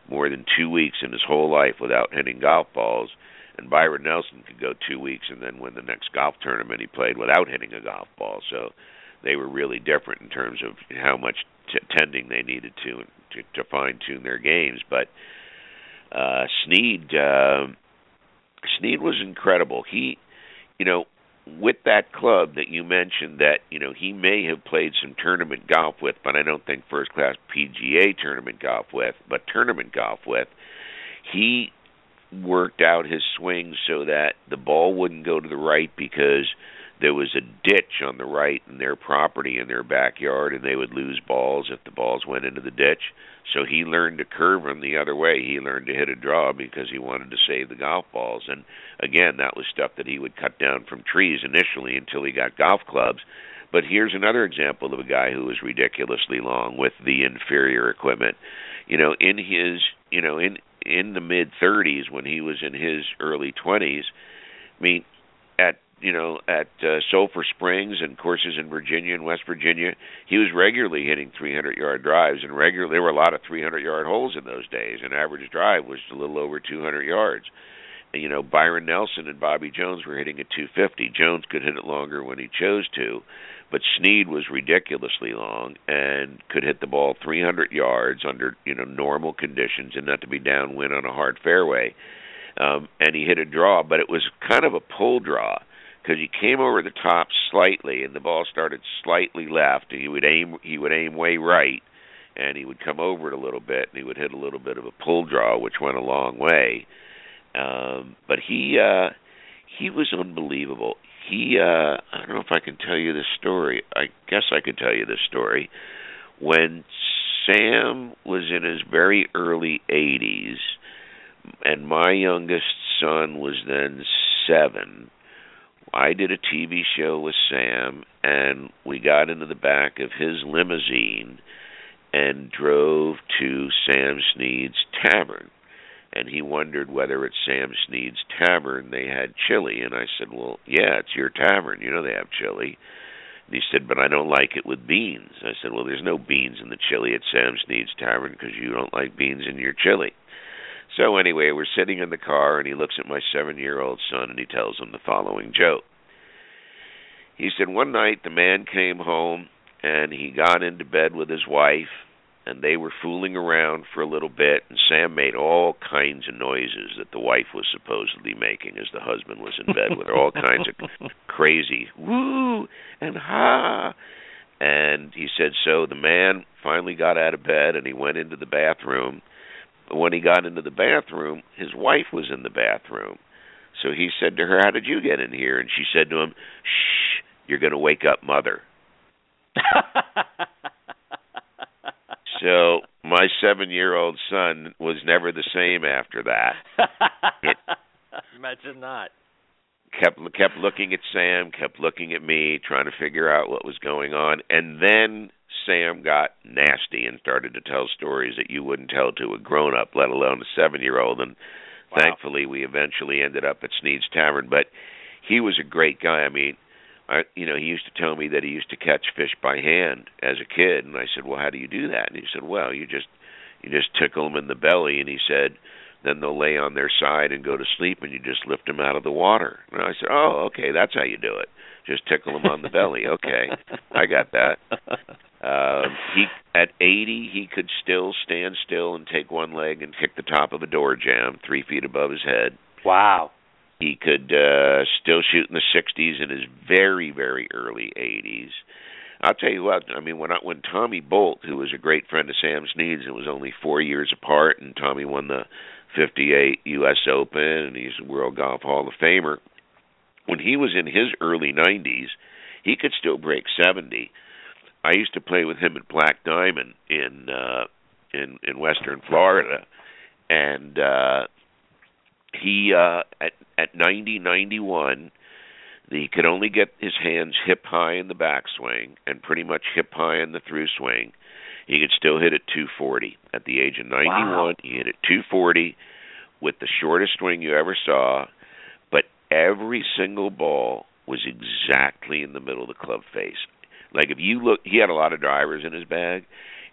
E: more than two weeks in his whole life without hitting golf balls. And Byron Nelson could go two weeks and then win the next golf tournament he played without hitting a golf ball. So they were really different in terms of how much t- tending they needed to to, to fine tune their games. But uh, Snead uh, Snead was incredible. He, you know, with that club that you mentioned, that you know he may have played some tournament golf with, but I don't think first class PGA tournament golf with, but tournament golf with. He worked out his swing so that the ball wouldn't go to the right because there was a ditch on the right in their property in their backyard and they would lose balls if the balls went into the ditch. So he learned to curve them the other way. He learned to hit a draw because he wanted to save the golf balls. And again that was stuff that he would cut down from trees initially until he got golf clubs. But here's another example of a guy who was ridiculously long with the inferior equipment. You know in his you know in in the mid 30s when he was in his early 20s i mean at you know, at uh, Sulphur Springs and courses in Virginia and West Virginia, he was regularly hitting 300 yard drives, and regularly there were a lot of 300 yard holes in those days. An average drive was a little over 200 yards. And, you know, Byron Nelson and Bobby Jones were hitting at 250. Jones could hit it longer when he chose to, but Snead was ridiculously long and could hit the ball 300 yards under you know normal conditions and not to be downwind on a hard fairway. Um, and he hit a draw, but it was kind of a pull draw because he came over the top slightly and the ball started slightly left and he would aim he would aim way right and he would come over it a little bit and he would hit a little bit of a pull draw which went a long way. Um but he uh he was unbelievable. He uh i don't know if i can tell you this story. I guess i could tell you this story. When sam was in his very early 80s and my youngest son was then 7 I did a TV show with Sam, and we got into the back of his limousine and drove to Sam Snead's tavern. And he wondered whether at Sam Snead's tavern they had chili. And I said, Well, yeah, it's your tavern. You know they have chili. And he said, But I don't like it with beans. I said, Well, there's no beans in the chili at Sam Snead's tavern because you don't like beans in your chili. So anyway, we're sitting in the car, and he looks at my seven-year-old son, and he tells him the following joke. He said one night the man came home, and he got into bed with his wife, and they were fooling around for a little bit and Sam made all kinds of noises that the wife was supposedly making as the husband was in bed with her all kinds of crazy woo and ha and he said so the man finally got out of bed and he went into the bathroom when he got into the bathroom his wife was in the bathroom so he said to her how did you get in here and she said to him shh you're going to wake up mother so my seven year old son was never the same after that.
D: Imagine not.
E: Kept kept looking at Sam, kept looking at me, trying to figure out what was going on, and then Sam got nasty and started to tell stories that you wouldn't tell to a grown up, let alone a seven year old. And
D: wow.
E: thankfully, we eventually ended up at Snead's Tavern. But he was a great guy. I mean, I, you know, he used to tell me that he used to catch fish by hand as a kid, and I said, "Well, how do you do that?" And he said, "Well, you just you just tickle them in the belly," and he said, "Then they'll lay on their side and go to sleep, and you just lift them out of the water." And I said, "Oh, okay, that's how you do it. Just tickle them on the belly." Okay, I got that. Uh, he at 80, he could still stand still and take one leg and kick the top of a door jamb three feet above his head.
D: Wow.
E: He could uh, still shoot in the 60s in his very, very early 80s. I'll tell you what. I mean, when I, when Tommy Bolt, who was a great friend of Sam Snead's, and was only four years apart, and Tommy won the '58 U.S. Open, and he's a World Golf Hall of Famer. When he was in his early 90s, he could still break 70. I used to play with him at Black Diamond in uh, in in Western Florida, and uh, he uh, at at 90 91 he could only get his hands hip high in the backswing and pretty much hip high in the through swing. He could still hit at 240 at the age of 91.
D: Wow.
E: He hit at 240 with the shortest swing you ever saw, every single ball was exactly in the middle of the club face. Like if you look, he had a lot of drivers in his bag,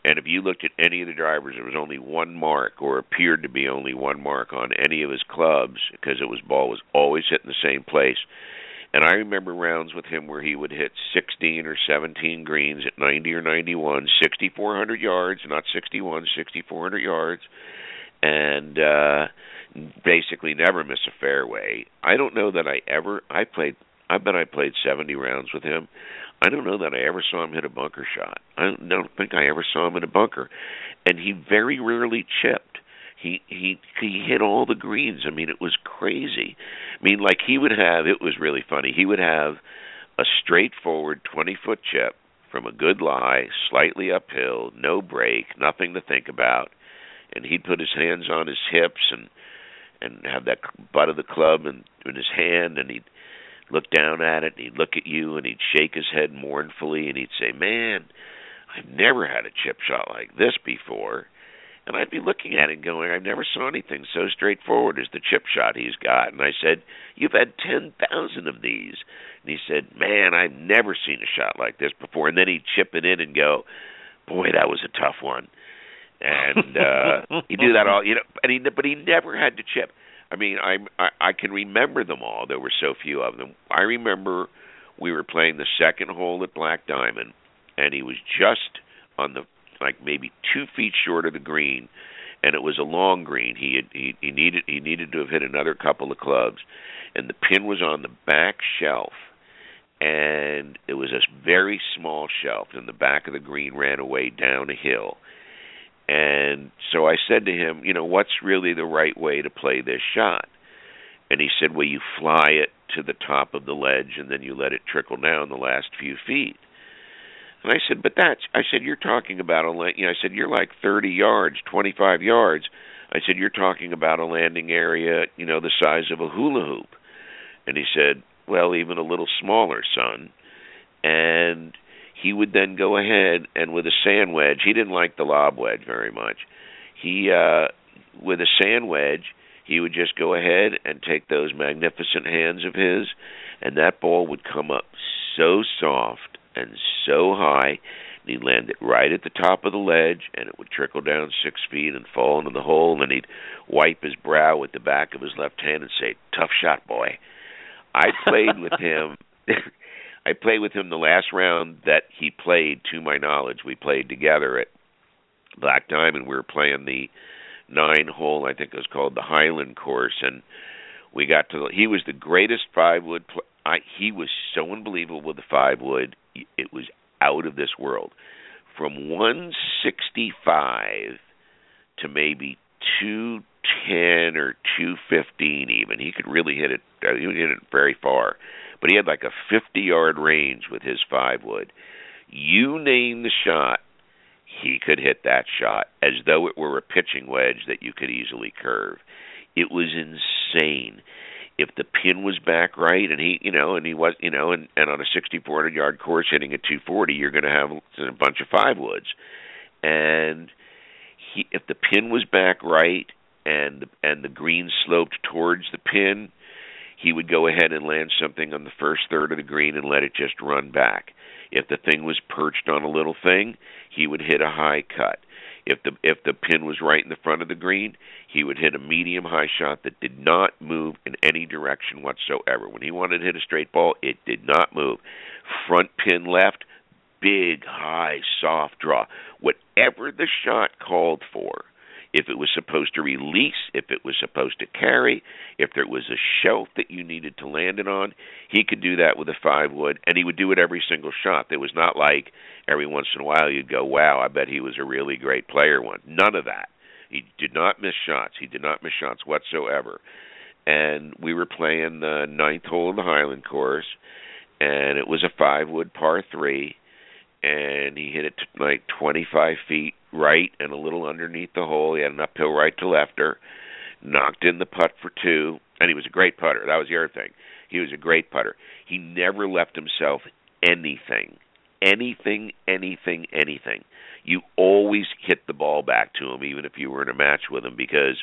E: and if you looked at any of the drivers, there was only one mark, or appeared to be only one mark on any of his clubs, because it was ball was always hitting the same place. And I remember rounds with him where he would hit 16 or 17 greens at 90 or 91, 6,400 yards, not 61, 6,400 yards, and uh, basically never miss a fairway. I don't know that I ever. I played. I bet I played 70 rounds with him. I don't know that I ever saw him hit a bunker shot. I don't think I ever saw him in a bunker, and he very rarely chipped. He he he hit all the greens. I mean, it was crazy. I mean, like he would have. It was really funny. He would have a straightforward twenty foot chip from a good lie, slightly uphill, no break, nothing to think about, and he'd put his hands on his hips and and have that butt of the club in, in his hand, and he'd look down at it and he'd look at you and he'd shake his head mournfully and he'd say, "Man, I've never had a chip shot like this before." And I'd be looking at him going, "I never saw anything so straightforward as the chip shot he's got." And I said, "You've had 10,000 of these." And he said, "Man, I've never seen a shot like this before." And then he'd chip it in and go, "Boy, that was a tough one." And uh he'd do that all, you know, and he but he never had to chip. I mean, I, I I can remember them all. There were so few of them. I remember we were playing the second hole at Black Diamond, and he was just on the like maybe two feet short of the green, and it was a long green. He had he, he needed he needed to have hit another couple of clubs, and the pin was on the back shelf, and it was a very small shelf, and the back of the green ran away down a hill and so I said to him, you know, what's really the right way to play this shot? And he said, well, you fly it to the top of the ledge and then you let it trickle down the last few feet. And I said, but that's, I said, you're talking about a, you know, I said, you're like 30 yards, 25 yards. I said, you're talking about a landing area, you know, the size of a hula hoop. And he said, well, even a little smaller, son. And he would then go ahead and with a sand wedge, he didn't like the lob wedge very much. He uh with a sand wedge, he would just go ahead and take those magnificent hands of his and that ball would come up so soft and so high and he'd land it right at the top of the ledge and it would trickle down six feet and fall into the hole and he'd wipe his brow with the back of his left hand and say, Tough shot, boy. I played with him I played with him the last round that he played. To my knowledge, we played together at Black Diamond. We were playing the nine hole, I think it was called the Highland Course, and we got to. He was the greatest five wood. Pl- I he was so unbelievable with the five wood. It was out of this world. From 165 to maybe 210 or 215 even. He could really hit it. Uh, he hit it very far, but he had like a 50 yard range with his five wood. You name the shot, he could hit that shot as though it were a pitching wedge that you could easily curve. It was insane. If the pin was back right, and he, you know, and he was, you know, and, and on a 6,400 yard course hitting a 240, you're going to have a bunch of five woods. And he, if the pin was back right and and the green sloped towards the pin, he would go ahead and land something on the first third of the green and let it just run back. If the thing was perched on a little thing, he would hit a high cut. If the if the pin was right in the front of the green, he would hit a medium high shot that did not move in any direction whatsoever. When he wanted to hit a straight ball, it did not move. Front pin left, big high soft draw. Whatever the shot called for, if it was supposed to release, if it was supposed to carry, if there was a shelf that you needed to land it on, he could do that with a five wood, and he would do it every single shot. It was not like every once in a while you'd go, "Wow, I bet he was a really great player." One, none of that. He did not miss shots. He did not miss shots whatsoever. And we were playing the ninth hole of the Highland course, and it was a five wood par three and he hit it like 25 feet right and a little underneath the hole. He had an uphill right to lefter, knocked in the putt for two, and he was a great putter. That was the other thing. He was a great putter. He never left himself anything, anything, anything, anything. You always hit the ball back to him, even if you were in a match with him, because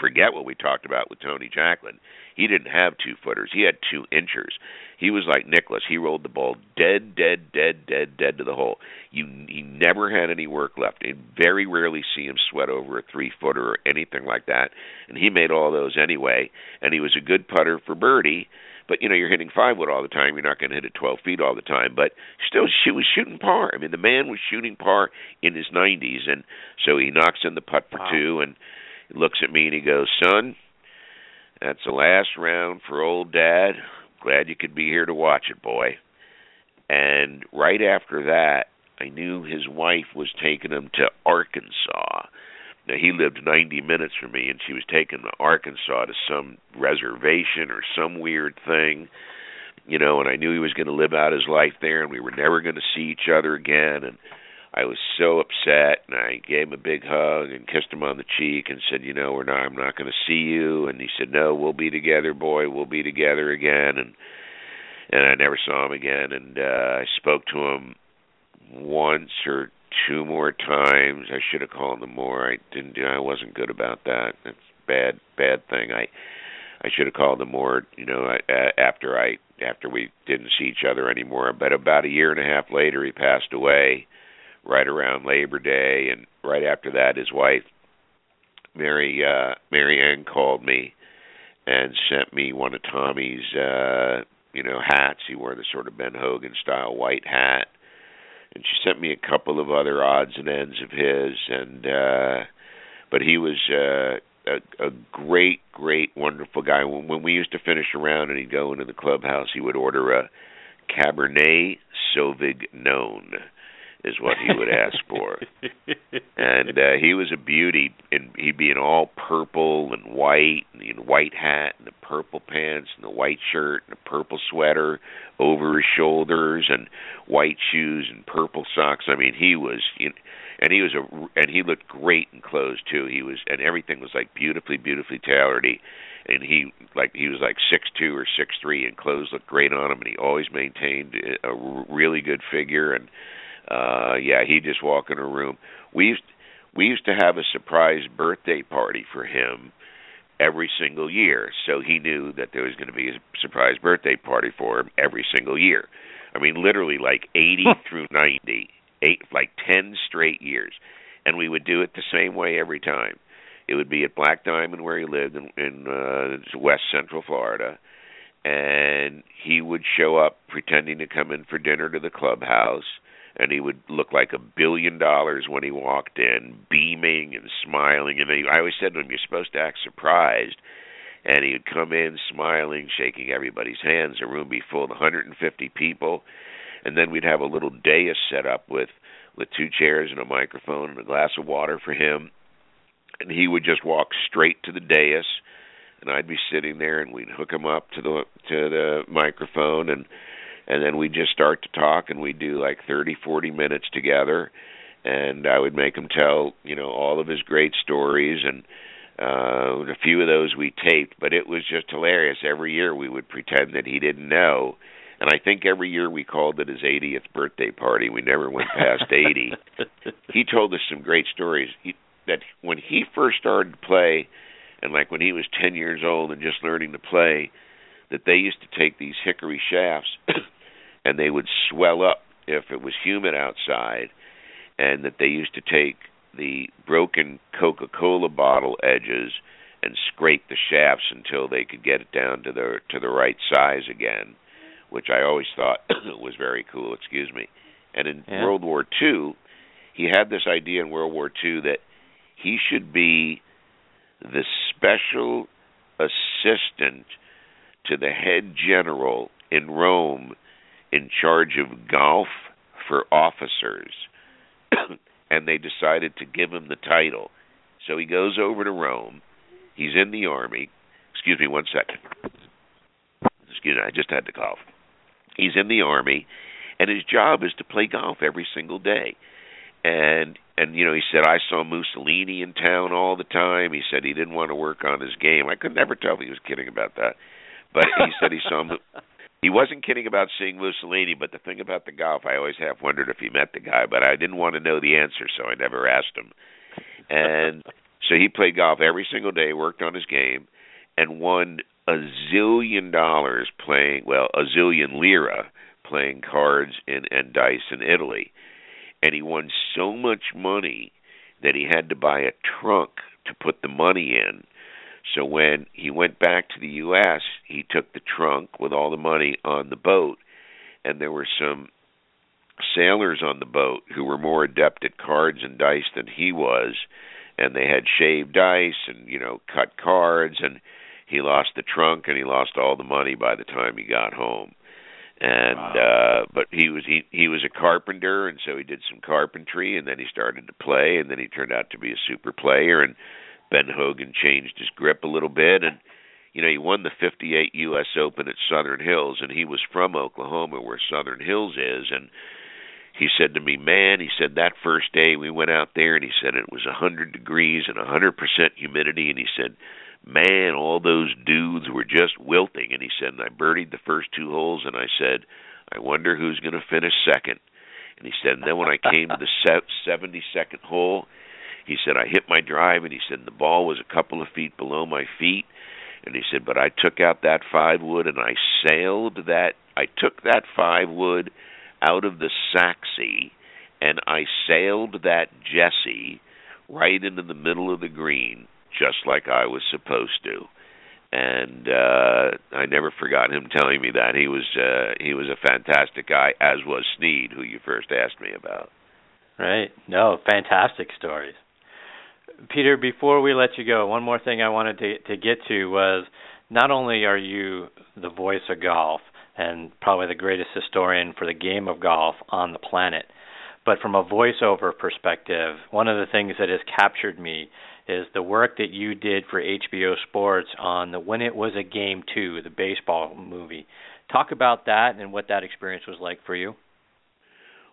E: forget what we talked about with Tony Jacklin. He didn't have two footers. He had two inchers. He was like Nicklaus. He rolled the ball dead, dead, dead, dead, dead to the hole. You he never had any work left. You very rarely see him sweat over a three footer or anything like that. And he made all those anyway. And he was a good putter for birdie. But you know, you're hitting five wood all the time. You're not going to hit it 12 feet all the time. But still, she was shooting par. I mean, the man was shooting par in his 90s, and so he knocks in the putt for wow. two, and he looks at me and he goes, "Son, that's the last round for old Dad. Glad you could be here to watch it, boy. And right after that, I knew his wife was taking him to Arkansas. Now he lived 90 minutes from me, and she was taking him to Arkansas to some reservation or some weird thing, you know. And I knew he was going to live out his life there, and we were never going to see each other again. And I was so upset, and I gave him a big hug and kissed him on the cheek and said, "You know, we're not. I'm not going to see you." And he said, "No, we'll be together, boy. We'll be together again." And and I never saw him again. And uh, I spoke to him once or two more times. I should have called him more. I didn't. do I wasn't good about that. That's bad. Bad thing. I I should have called him more. You know, after I after we didn't see each other anymore. But about a year and a half later, he passed away right around Labor Day, and right after that, his wife Mary uh, Mary Ann called me and sent me one of Tommy's uh, you know hats. He wore the sort of Ben Hogan style white hat, and she sent me a couple of other odds and ends of his, and uh, but he was. Uh, a, a great, great, wonderful guy. When, when we used to finish around and he'd go into the clubhouse, he would order a Cabernet Sauvignon is what he would ask for. and uh, he was a beauty, and he'd be in all purple and white, and know, white hat, and the purple pants, and the white shirt, and a purple sweater over his shoulders, and white shoes, and purple socks. I mean, he was, you know, and he was a, and he looked great in clothes too. He was, and everything was like beautifully, beautifully tailored. He, and he like he was like six two or six three, and clothes looked great on him, and he always maintained a really good figure and uh yeah he just walk in a room. We used we used to have a surprise birthday party for him every single year. So he knew that there was going to be a surprise birthday party for him every single year. I mean literally like 80 through 90 like 10 straight years. And we would do it the same way every time. It would be at black diamond where he lived in, in uh west central florida. And he would show up pretending to come in for dinner to the clubhouse and he would look like a billion dollars when he walked in, beaming and smiling. And I always said to him, "You're supposed to act surprised." And he would come in smiling, shaking everybody's hands. The room would be full of 150 people, and then we'd have a little dais set up with with two chairs and a microphone and a glass of water for him. And he would just walk straight to the dais, and I'd be sitting there, and we'd hook him up to the to the microphone and and then we'd just start to talk and we'd do like thirty forty minutes together. And I would make him tell you know all of his great stories and uh a few of those we taped. But it was just hilarious. Every year we would pretend that he didn't know. And I think every year we called it his 80th birthday party. We never went past 80 he told us some great stories. He, that when he first started to play and like when he was 10 years old and just learning to play that they used to take these hickory shafts and they would swell up if it was humid outside, and that they used to take the broken Coca-Cola bottle edges and scrape the shafts until they could get it down to the to the right size again, which I always thought was very cool. Excuse me. And in yeah. World War II, he had this idea in World War II that he should be the special assistant to the head general in Rome in charge of golf for officers, and they decided to give him the title. So he goes over to Rome. He's in the army. Excuse me one second. Excuse me, I just had to cough. He's in the army, and his job is to play golf every single day. And and you know he said I saw Mussolini in town all the time. He said he didn't want to work on his game. I could never tell if he was kidding about that, but he said he saw he wasn't kidding about seeing Mussolini, but the thing about the golf, I always have wondered if he met the guy, but I didn't want to know the answer, so I never asked him. And so he played golf every single day, worked on his game, and won a zillion dollars playing, well, a zillion lira playing cards in, and dice in Italy. And he won so much money that he had to buy a trunk to put the money in so when he went back to the U.S., he took the trunk with all the money on the boat, and there were some sailors on the boat who were more adept at cards and dice than he was, and they had shaved dice and you know cut cards, and he lost the trunk and he lost all the money by the time he got home. And wow. uh but he was he he was a carpenter and so he did some carpentry and then he started to play and then he turned out to be a super player and Ben Hogan changed his grip a little bit and you know he won the 58 US Open at Southern Hills and he was from Oklahoma where Southern Hills is and he said to me, "Man," he said that first day we went out there and he said it was a 100 degrees and a 100% humidity and he said, "Man, all those dudes were just wilting." And he said, and "I birdied the first two holes and I said, I wonder who's going to finish second. And he said, and then when I came to the 72nd hole, he said I hit my drive, and he said the ball was a couple of feet below my feet, and he said, but I took out that five wood and I sailed that. I took that five wood out of the Saxy, and I sailed that Jesse right into the middle of the green, just like I was supposed to. And uh I never forgot him telling me that he was uh he was a fantastic guy, as was Snead, who you first asked me about.
D: Right. No, fantastic stories. Peter, before we let you go, one more thing I wanted to to get to was not only are you the voice of golf and probably the greatest historian for the game of golf on the planet, but from a voiceover perspective, one of the things that has captured me is the work that you did for HBO Sports on the When It Was a Game 2, the baseball movie. Talk about that and what that experience was like for you.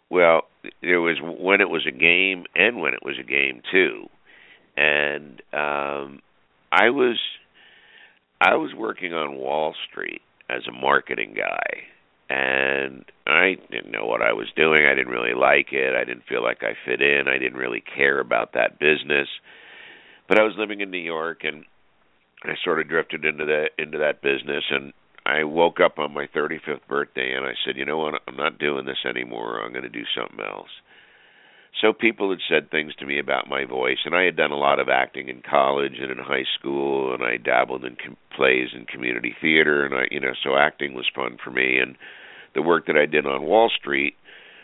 E: Well, there was when it was a game and when it was a game too and um I was I was working on Wall Street as a marketing guy and I didn't know what I was doing. I didn't really like it. I didn't feel like I fit in. I didn't really care about that business. But I was living in New York and I sort of drifted into that into that business and I woke up on my 35th birthday and I said, "You know what? I'm not doing this anymore. I'm going to do something else." So people had said things to me about my voice, and I had done a lot of acting in college and in high school, and I dabbled in com- plays and community theater, and I, you know, so acting was fun for me. And the work that I did on Wall Street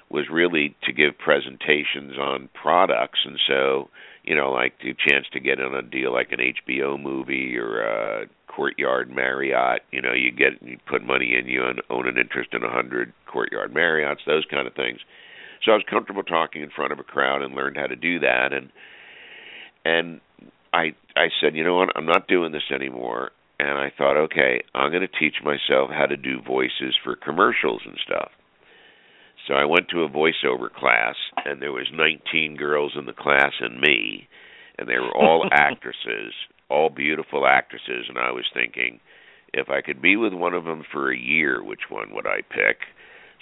E: was really to give presentations on products, and so you know, like the chance to get on a deal like an HBO movie or a Courtyard Marriott. You know, you get you put money in, you own an interest in a hundred Courtyard Marriotts, those kind of things. So I was comfortable talking in front of a crowd and learned how to do that. And and I I said, you know what, I'm not doing this anymore. And I thought, okay, I'm going to teach myself how to do voices for commercials and stuff. So I went to a voiceover class, and there was 19 girls in the class and me, and they were all actresses, all beautiful actresses. And I was thinking, if I could be with one of them for a year, which one would I pick?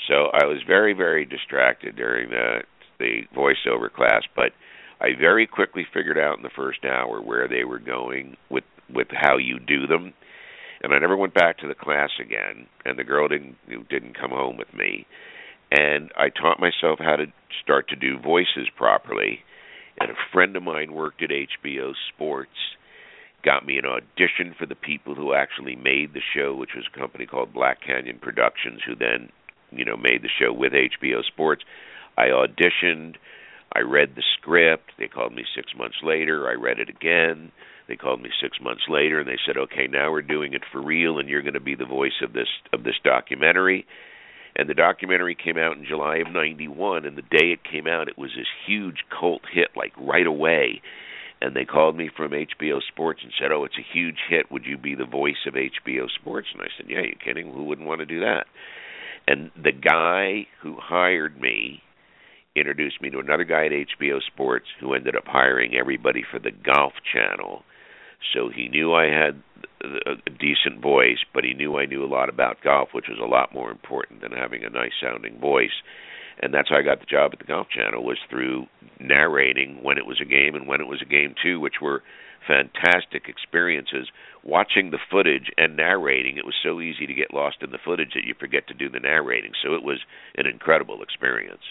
E: So I was very, very distracted during the the voiceover class, but I very quickly figured out in the first hour where they were going with with how you do them, and I never went back to the class again. And the girl didn't didn't come home with me, and I taught myself how to start to do voices properly. And a friend of mine worked at HBO Sports, got me an audition for the people who actually made the show, which was a company called Black Canyon Productions, who then, you know, made the show with HBO Sports. I auditioned. I read the script. They called me six months later. I read it again. They called me six months later, and they said, "Okay, now we're doing it for real, and you're going to be the voice of this of this documentary." And the documentary came out in July of '91, and the day it came out, it was this huge cult hit, like right away. And they called me from HBO Sports and said, "Oh, it's a huge hit. Would you be the voice of HBO Sports?" And I said, "Yeah, you kidding? Who wouldn't want to do that?" And the guy who hired me introduced me to another guy at HBO Sports who ended up hiring everybody for the Golf Channel. So he knew I had a decent voice, but he knew I knew a lot about golf, which was a lot more important than having a nice sounding voice. And that's how I got the job at the Golf Channel was through narrating when it was a game and when it was a game too, which were fantastic experiences. Watching the footage and narrating, it was so easy to get lost in the footage that you forget to do the narrating. So it was an incredible experience.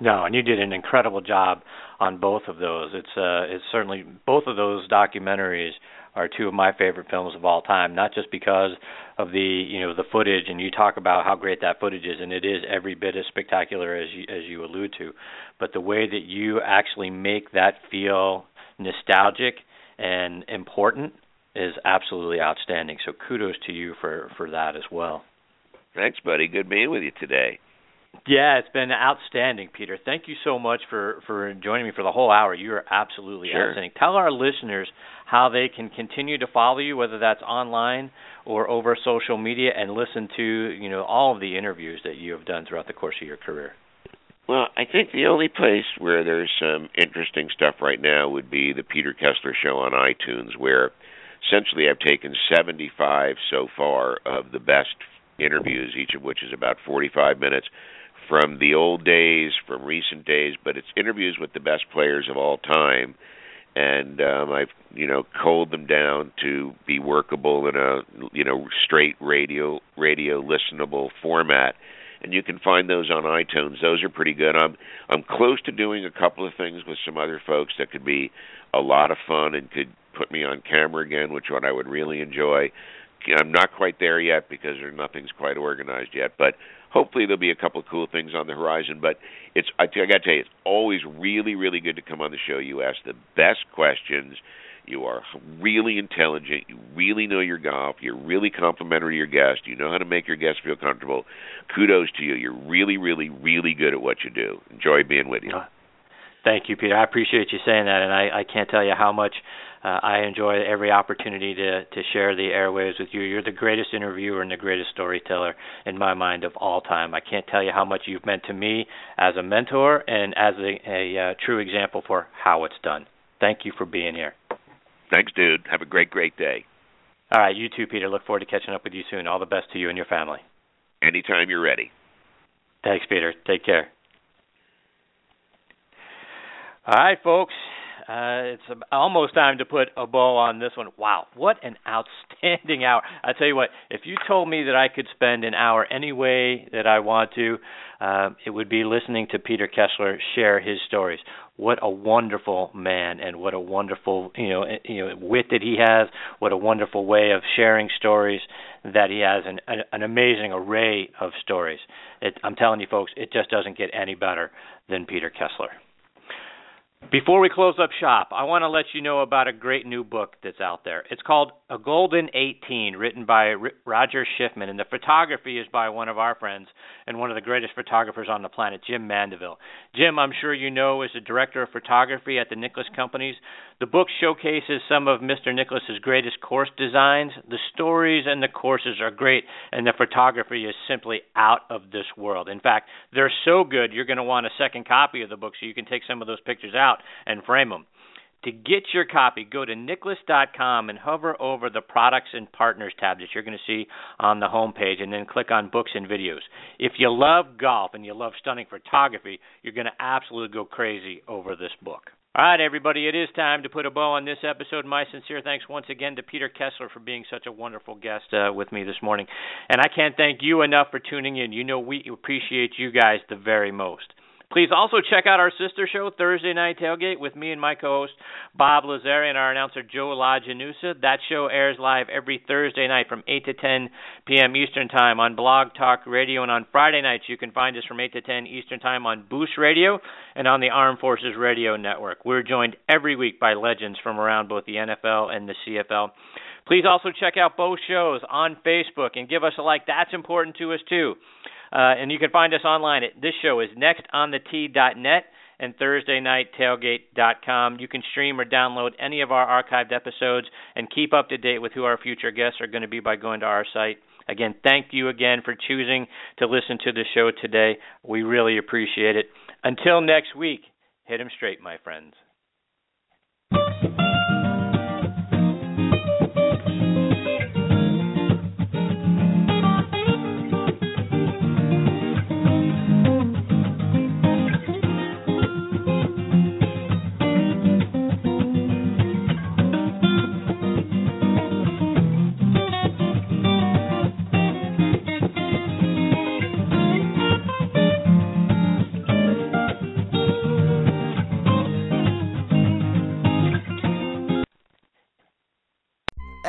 D: No, and you did an incredible job on both of those. It's uh it's certainly both of those documentaries are two of my favorite films of all time, not just because of the, you know, the footage and you talk about how great that footage is and it is every bit as spectacular as you as you allude to, but the way that you actually make that feel nostalgic and important is absolutely outstanding. So kudos to you for for that as well.
E: Thanks, buddy. Good being with you today.
D: Yeah, it's been outstanding, Peter. Thank you so much for for joining me for the whole hour. You are absolutely
E: sure.
D: outstanding. Tell our listeners how they can continue to follow you, whether that's online or over social media, and listen to you know all of the interviews that you have done throughout the course of your career.
E: Well, I think the only place where there's some interesting stuff right now would be the Peter Kessler Show on iTunes, where essentially I've taken 75 so far of the best interviews, each of which is about 45 minutes from the old days, from recent days, but it's interviews with the best players of all time. And um, I've you know culled them down to be workable in a you know straight radio radio listenable format, and you can find those on iTunes. Those are pretty good. I'm I'm close to doing a couple of things with some other folks that could be a lot of fun and could put me on camera again, which one I would really enjoy. I'm not quite there yet because there nothing's quite organized yet, but hopefully there'll be a couple of cool things on the horizon. But it's I, I got to tell you, it's always really, really good to come on the show. You ask the best questions. You are really intelligent. You really know your golf. You're really complimentary to your guest. You know how to make your guest feel comfortable. Kudos to you. You're really, really, really good at what you do. Enjoy being with you.
D: Thank you, Peter. I appreciate you saying that, and I, I can't tell you how much uh, I enjoy every opportunity to to share the airwaves with you. You're the greatest interviewer and the greatest storyteller in my mind of all time. I can't tell you how much you've meant to me as a mentor and as a, a uh, true example for how it's done. Thank you for being here.
E: Thanks, dude. Have a great, great day.
D: All right, you too, Peter. Look forward to catching up with you soon. All the best to you and your family.
E: Anytime you're ready.
D: Thanks, Peter. Take care. All right, folks. Uh, it's almost time to put a bow on this one. Wow, what an outstanding hour! I tell you what, if you told me that I could spend an hour any way that I want to, uh, it would be listening to Peter Kessler share his stories. What a wonderful man, and what a wonderful you know you know wit that he has. What a wonderful way of sharing stories that he has, an an amazing array of stories. It, I'm telling you, folks, it just doesn't get any better than Peter Kessler. Before we close up shop, I want to let you know about a great new book that's out there. It's called A Golden 18, written by Roger Schiffman, and the photography is by one of our friends and one of the greatest photographers on the planet, Jim Mandeville. Jim, I'm sure you know, is the director of photography at the Nicklaus Companies. The book showcases some of Mr. Nicklaus's greatest course designs. The stories and the courses are great, and the photography is simply out of this world. In fact, they're so good, you're going to want a second copy of the book so you can take some of those pictures out out and frame them. To get your copy, go to nicklaus.com and hover over the products and partners tab that you're going to see on the home page and then click on books and videos. If you love golf and you love stunning photography, you're going to absolutely go crazy over this book. All right, everybody, it is time to put a bow on this episode. My sincere thanks once again to Peter Kessler for being such a wonderful guest uh, with me this morning. And I can't thank you enough for tuning in. You know, we appreciate you guys the very most. Please also check out our sister show, Thursday Night Tailgate, with me and my co-host Bob Lazari and our announcer Joe Lajanusa. That show airs live every Thursday night from 8 to 10 p.m. Eastern Time on Blog Talk Radio, and on Friday nights you can find us from 8 to 10 Eastern Time on Boost Radio and on the Armed Forces Radio Network. We're joined every week by legends from around both the NFL and the CFL. Please also check out both shows on Facebook and give us a like. That's important to us too. Uh, and you can find us online at this show is nextonthetee.net and thursdaynighttailgate.com. You can stream or download any of our archived episodes and keep up to date with who our future guests are going to be by going to our site. Again, thank you again for choosing to listen to the show today. We really appreciate it. Until next week, hit 'em straight, my friends.